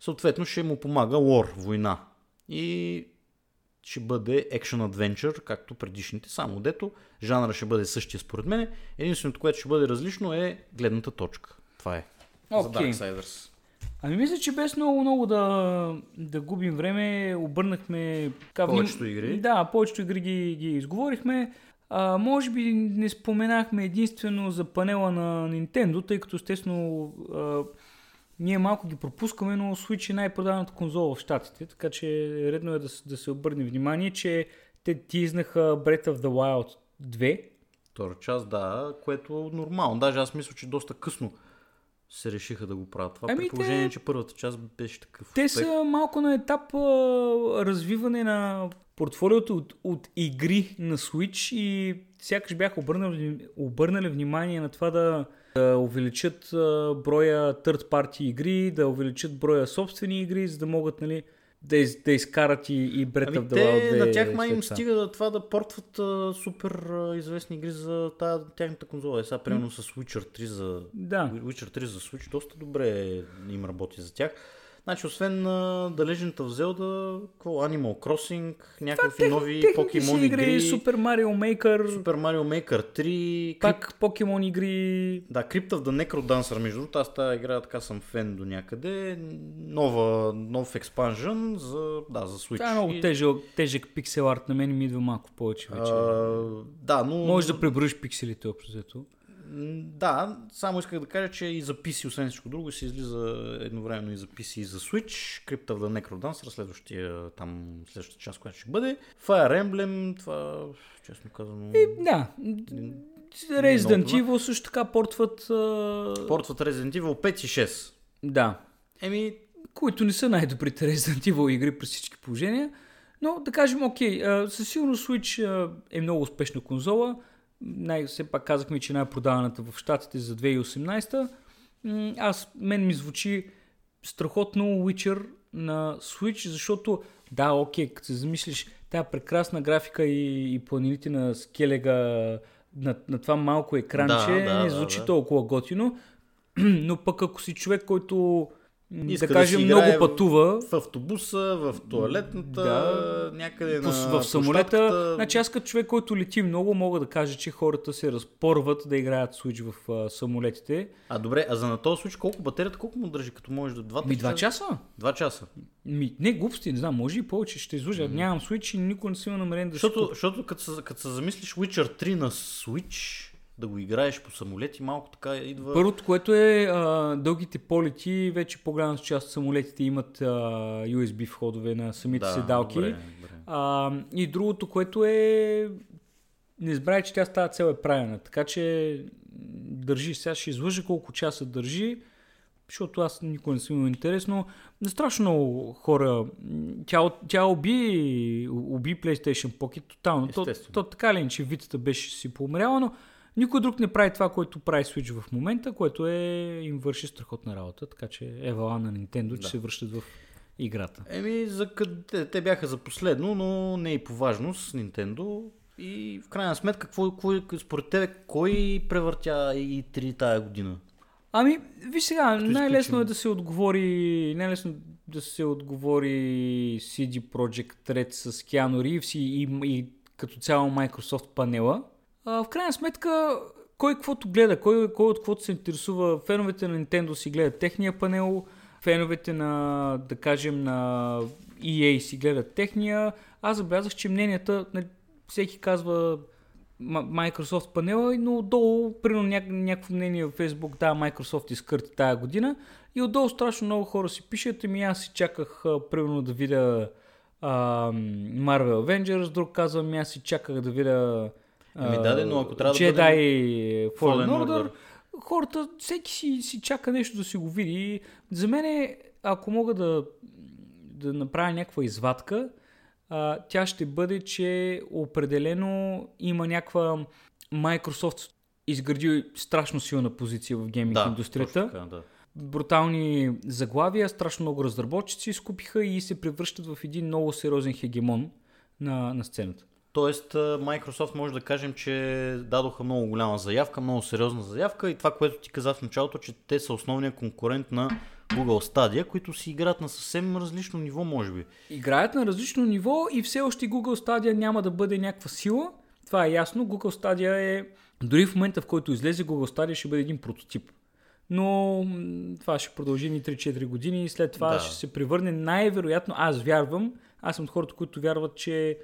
съответно ще му помага War, война. И ще бъде Action Adventure, както предишните, само дето жанра ще бъде същия според мен. Единственото, което ще бъде различно е гледната точка. Това е. Okay. За Darksiders. Ами мисля, че без много, много да, да губим време, обърнахме... Така, Повечето игри. Да, повечето игри ги, ги изговорихме. А, може би не споменахме единствено за панела на Nintendo, тъй като естествено а, ние малко ги пропускаме, но Switch е най-продаваната конзола в Штатите, така че редно е да, да се обърне внимание, че те тизнаха Breath of the Wild 2. Втора част, да, което е нормално. Даже аз мисля, че доста късно се решиха да го правят това. Ами при положение, те- че първата част беше такъв Те успех. са малко на етап а, развиване на портфолиото от, от игри на Switch и сякаш бяха обърнали, обърнали внимание на това да, да увеличат а, броя third party игри, да увеличат броя собствени игри, за да могат нали, да, из, да изкарат и, и Breath Ами the Wild те, 2 на тях май им стига да това да портват а, супер а, известни игри за тая, тяхната конзола. Е, сега примерно с Witcher 3 за... Да. Witcher 3 за Switch доста добре им работи за тях. Значи, освен а, The Legend of Zelda, какво, Animal Crossing, някакви нови Техните си покемон игри, игри, Super Mario Maker, Super Mario Maker 3, пак покемон игри, Да, Crypt of the Necrodancer, между другото, аз тази игра така съм фен до някъде. Нова, нов експанжен за, да, за Switch. Това е много тежък, тежък пиксел арт, на мен ми идва малко повече вече. А, да, но... Може да преброиш пикселите общо взето. Да, само исках да кажа, че и за PC, освен всичко друго, се излиза едновременно и за PC и за Switch. Crypt of the Necrodancer, следващия, там, следващата част, която ще бъде. Fire Emblem, това, честно казано... Да. много Resident. Evil също така портват... А... Портват Resident Evil 5 и 6. Да. Еми, Които не са най-добрите Resident Evil игри при всички положения. Но да кажем, окей, със сигурност Switch е много успешна конзола. Най- все пак казахме, че най-продаваната в Штатите за 2018. М, Аз, мен ми звучи страхотно Witcher на Switch, защото да, окей, като се замислиш, тази прекрасна графика и, и планините на Скелега на, на това малко екранче Да, да, не да, звучи да. толкова готино, но пък ако си човек, който Иска да кажем много пътува, в автобуса, в туалетната, Да. някъде на в самолета. площадката. Значи аз като човек, който лети много, мога да кажа, че хората се разпорват да играят Switch в а, самолетите. А добре, а за на този случай колко батерията, колко му държи, като можеш да двата Ми два часа? Два часа. Ми, не, глупости, не знам, може и повече. Ще излъжа. Нямам Switch и никой не си има намерение да Защото, защото като, се, като се замислиш Witcher 3 на Switch, да го играеш по самолети, малко така идва... Първото, което е а, дългите полети, вече по-голямата част от самолетите имат а, USB входове на самите да, седалки. Добре, добре. А, и другото, което е... Не забравяй, че тя става цел е правилна. Така че държи. Сега ще излъжа колко часа държи, защото аз никой не съм имал интересно. На страшно много хора. Тя, тя уби, уби PlayStation Pocket тотално. То, то така ли, че вицата беше си поумряла, но никой друг не прави това, което прави Switch в момента, което е им върши страхотна работа. Така че евала на Nintendo, че Да. се връщат в играта. Еми, за къде, те бяха за последно, но не и по важност Nintendo. И в крайна сметка, какво, какво, според тебе, кой превъртя и 3 тая година? Ами, виж сега, Като най-лесно изключим- е да се отговори, най-лесно да се отговори CD Projekt Red с Keanu Reeves и, и, и като цяло Microsoft панела. В крайна сметка, кой каквото гледа, кой, кой от каквото се интересува, феновете на Nintendo си гледат техния панел, феновете на, да кажем, на EA си гледат техния. Аз забелязах, че мненията, нали, всеки казва Microsoft панела, но отдолу, примерно ня- някакво мнение в Facebook, да, Microsoft изкърти тая година и отдолу страшно много хора си пишат, ами аз си чаках примерно да видя а, Marvel Avengers, друг казва, ами аз си чаках да видя а, Ами да, но ако трябва да Jedi бъдем- Fallen Fallen Order, Order. хората, всеки си, си чака нещо да си го види. За мен, е, ако мога да, да направя някаква извадка, а, тя ще бъде, че определено има някаква Microsoft изгради страшно силна позиция в гейминг Да, индустрията. така, да. Брутални заглавия, страшно много разработчици скупиха и се превръщат в един много сериозен хегемон на, на сцената. Тоест, Microsoft може да кажем, че дадоха много голяма заявка, много сериозна заявка и това, което ти каза в началото, че те са основният конкурент на Google Stadia, които си играят на съвсем различно ниво, може би. Играят на различно ниво и все още Google Stadia няма да бъде някаква сила. Това е ясно. Google Stadia е... Дори в момента, в който излезе Google Stadia, ще бъде един прототип. Но това ще продължи ни 3-4 години и след това Да. ще се превърне най-вероятно, аз вярвам, аз съм от хората, които вярват, че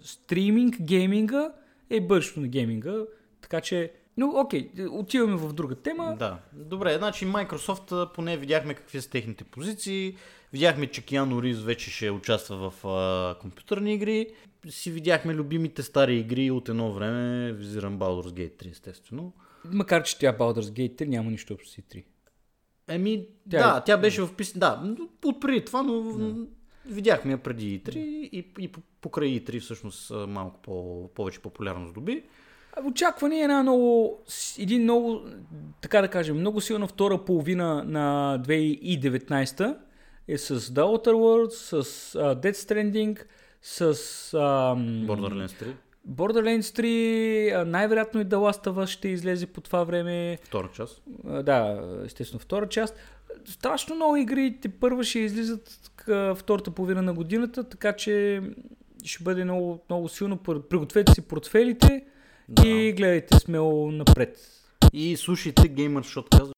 стриминг, гейминга е бъдещето на гейминга. Така че, но окей, отиваме в друга тема. Да. Добре, значи Microsoft поне видяхме какви са техните позиции. Видяхме, че Киану Ривз вече ще участва в а, компютърни игри. Си видяхме любимите стари игри от едно време. Визирам Baldur's Gate 3, естествено. Макар, че тя Baldur's Gate 3 няма нищо общо с E3. Еми, Тя да, е- тя беше в пис... Да, но от преди това, но видяхме я преди E3 и, и по- покрай E3 всъщност малко по, повече популярност доби. Очакване е една много, един много, така да кажем, много силна втора половина на 2019 е с The Outer Worlds, с uh, Dead Stranding, с ам, Borderlands 3, Borderlands 3, а, най-вероятно и The Last of Us ще излезе по това време. втора част. Да, естествено втора част. Страшно много игри те първа ще излизат втората половина на годината, така че ще бъде много, много силно. Пр- Пригответе си портфелите Да. и гледайте смело напред. И слушайте Gamer Shot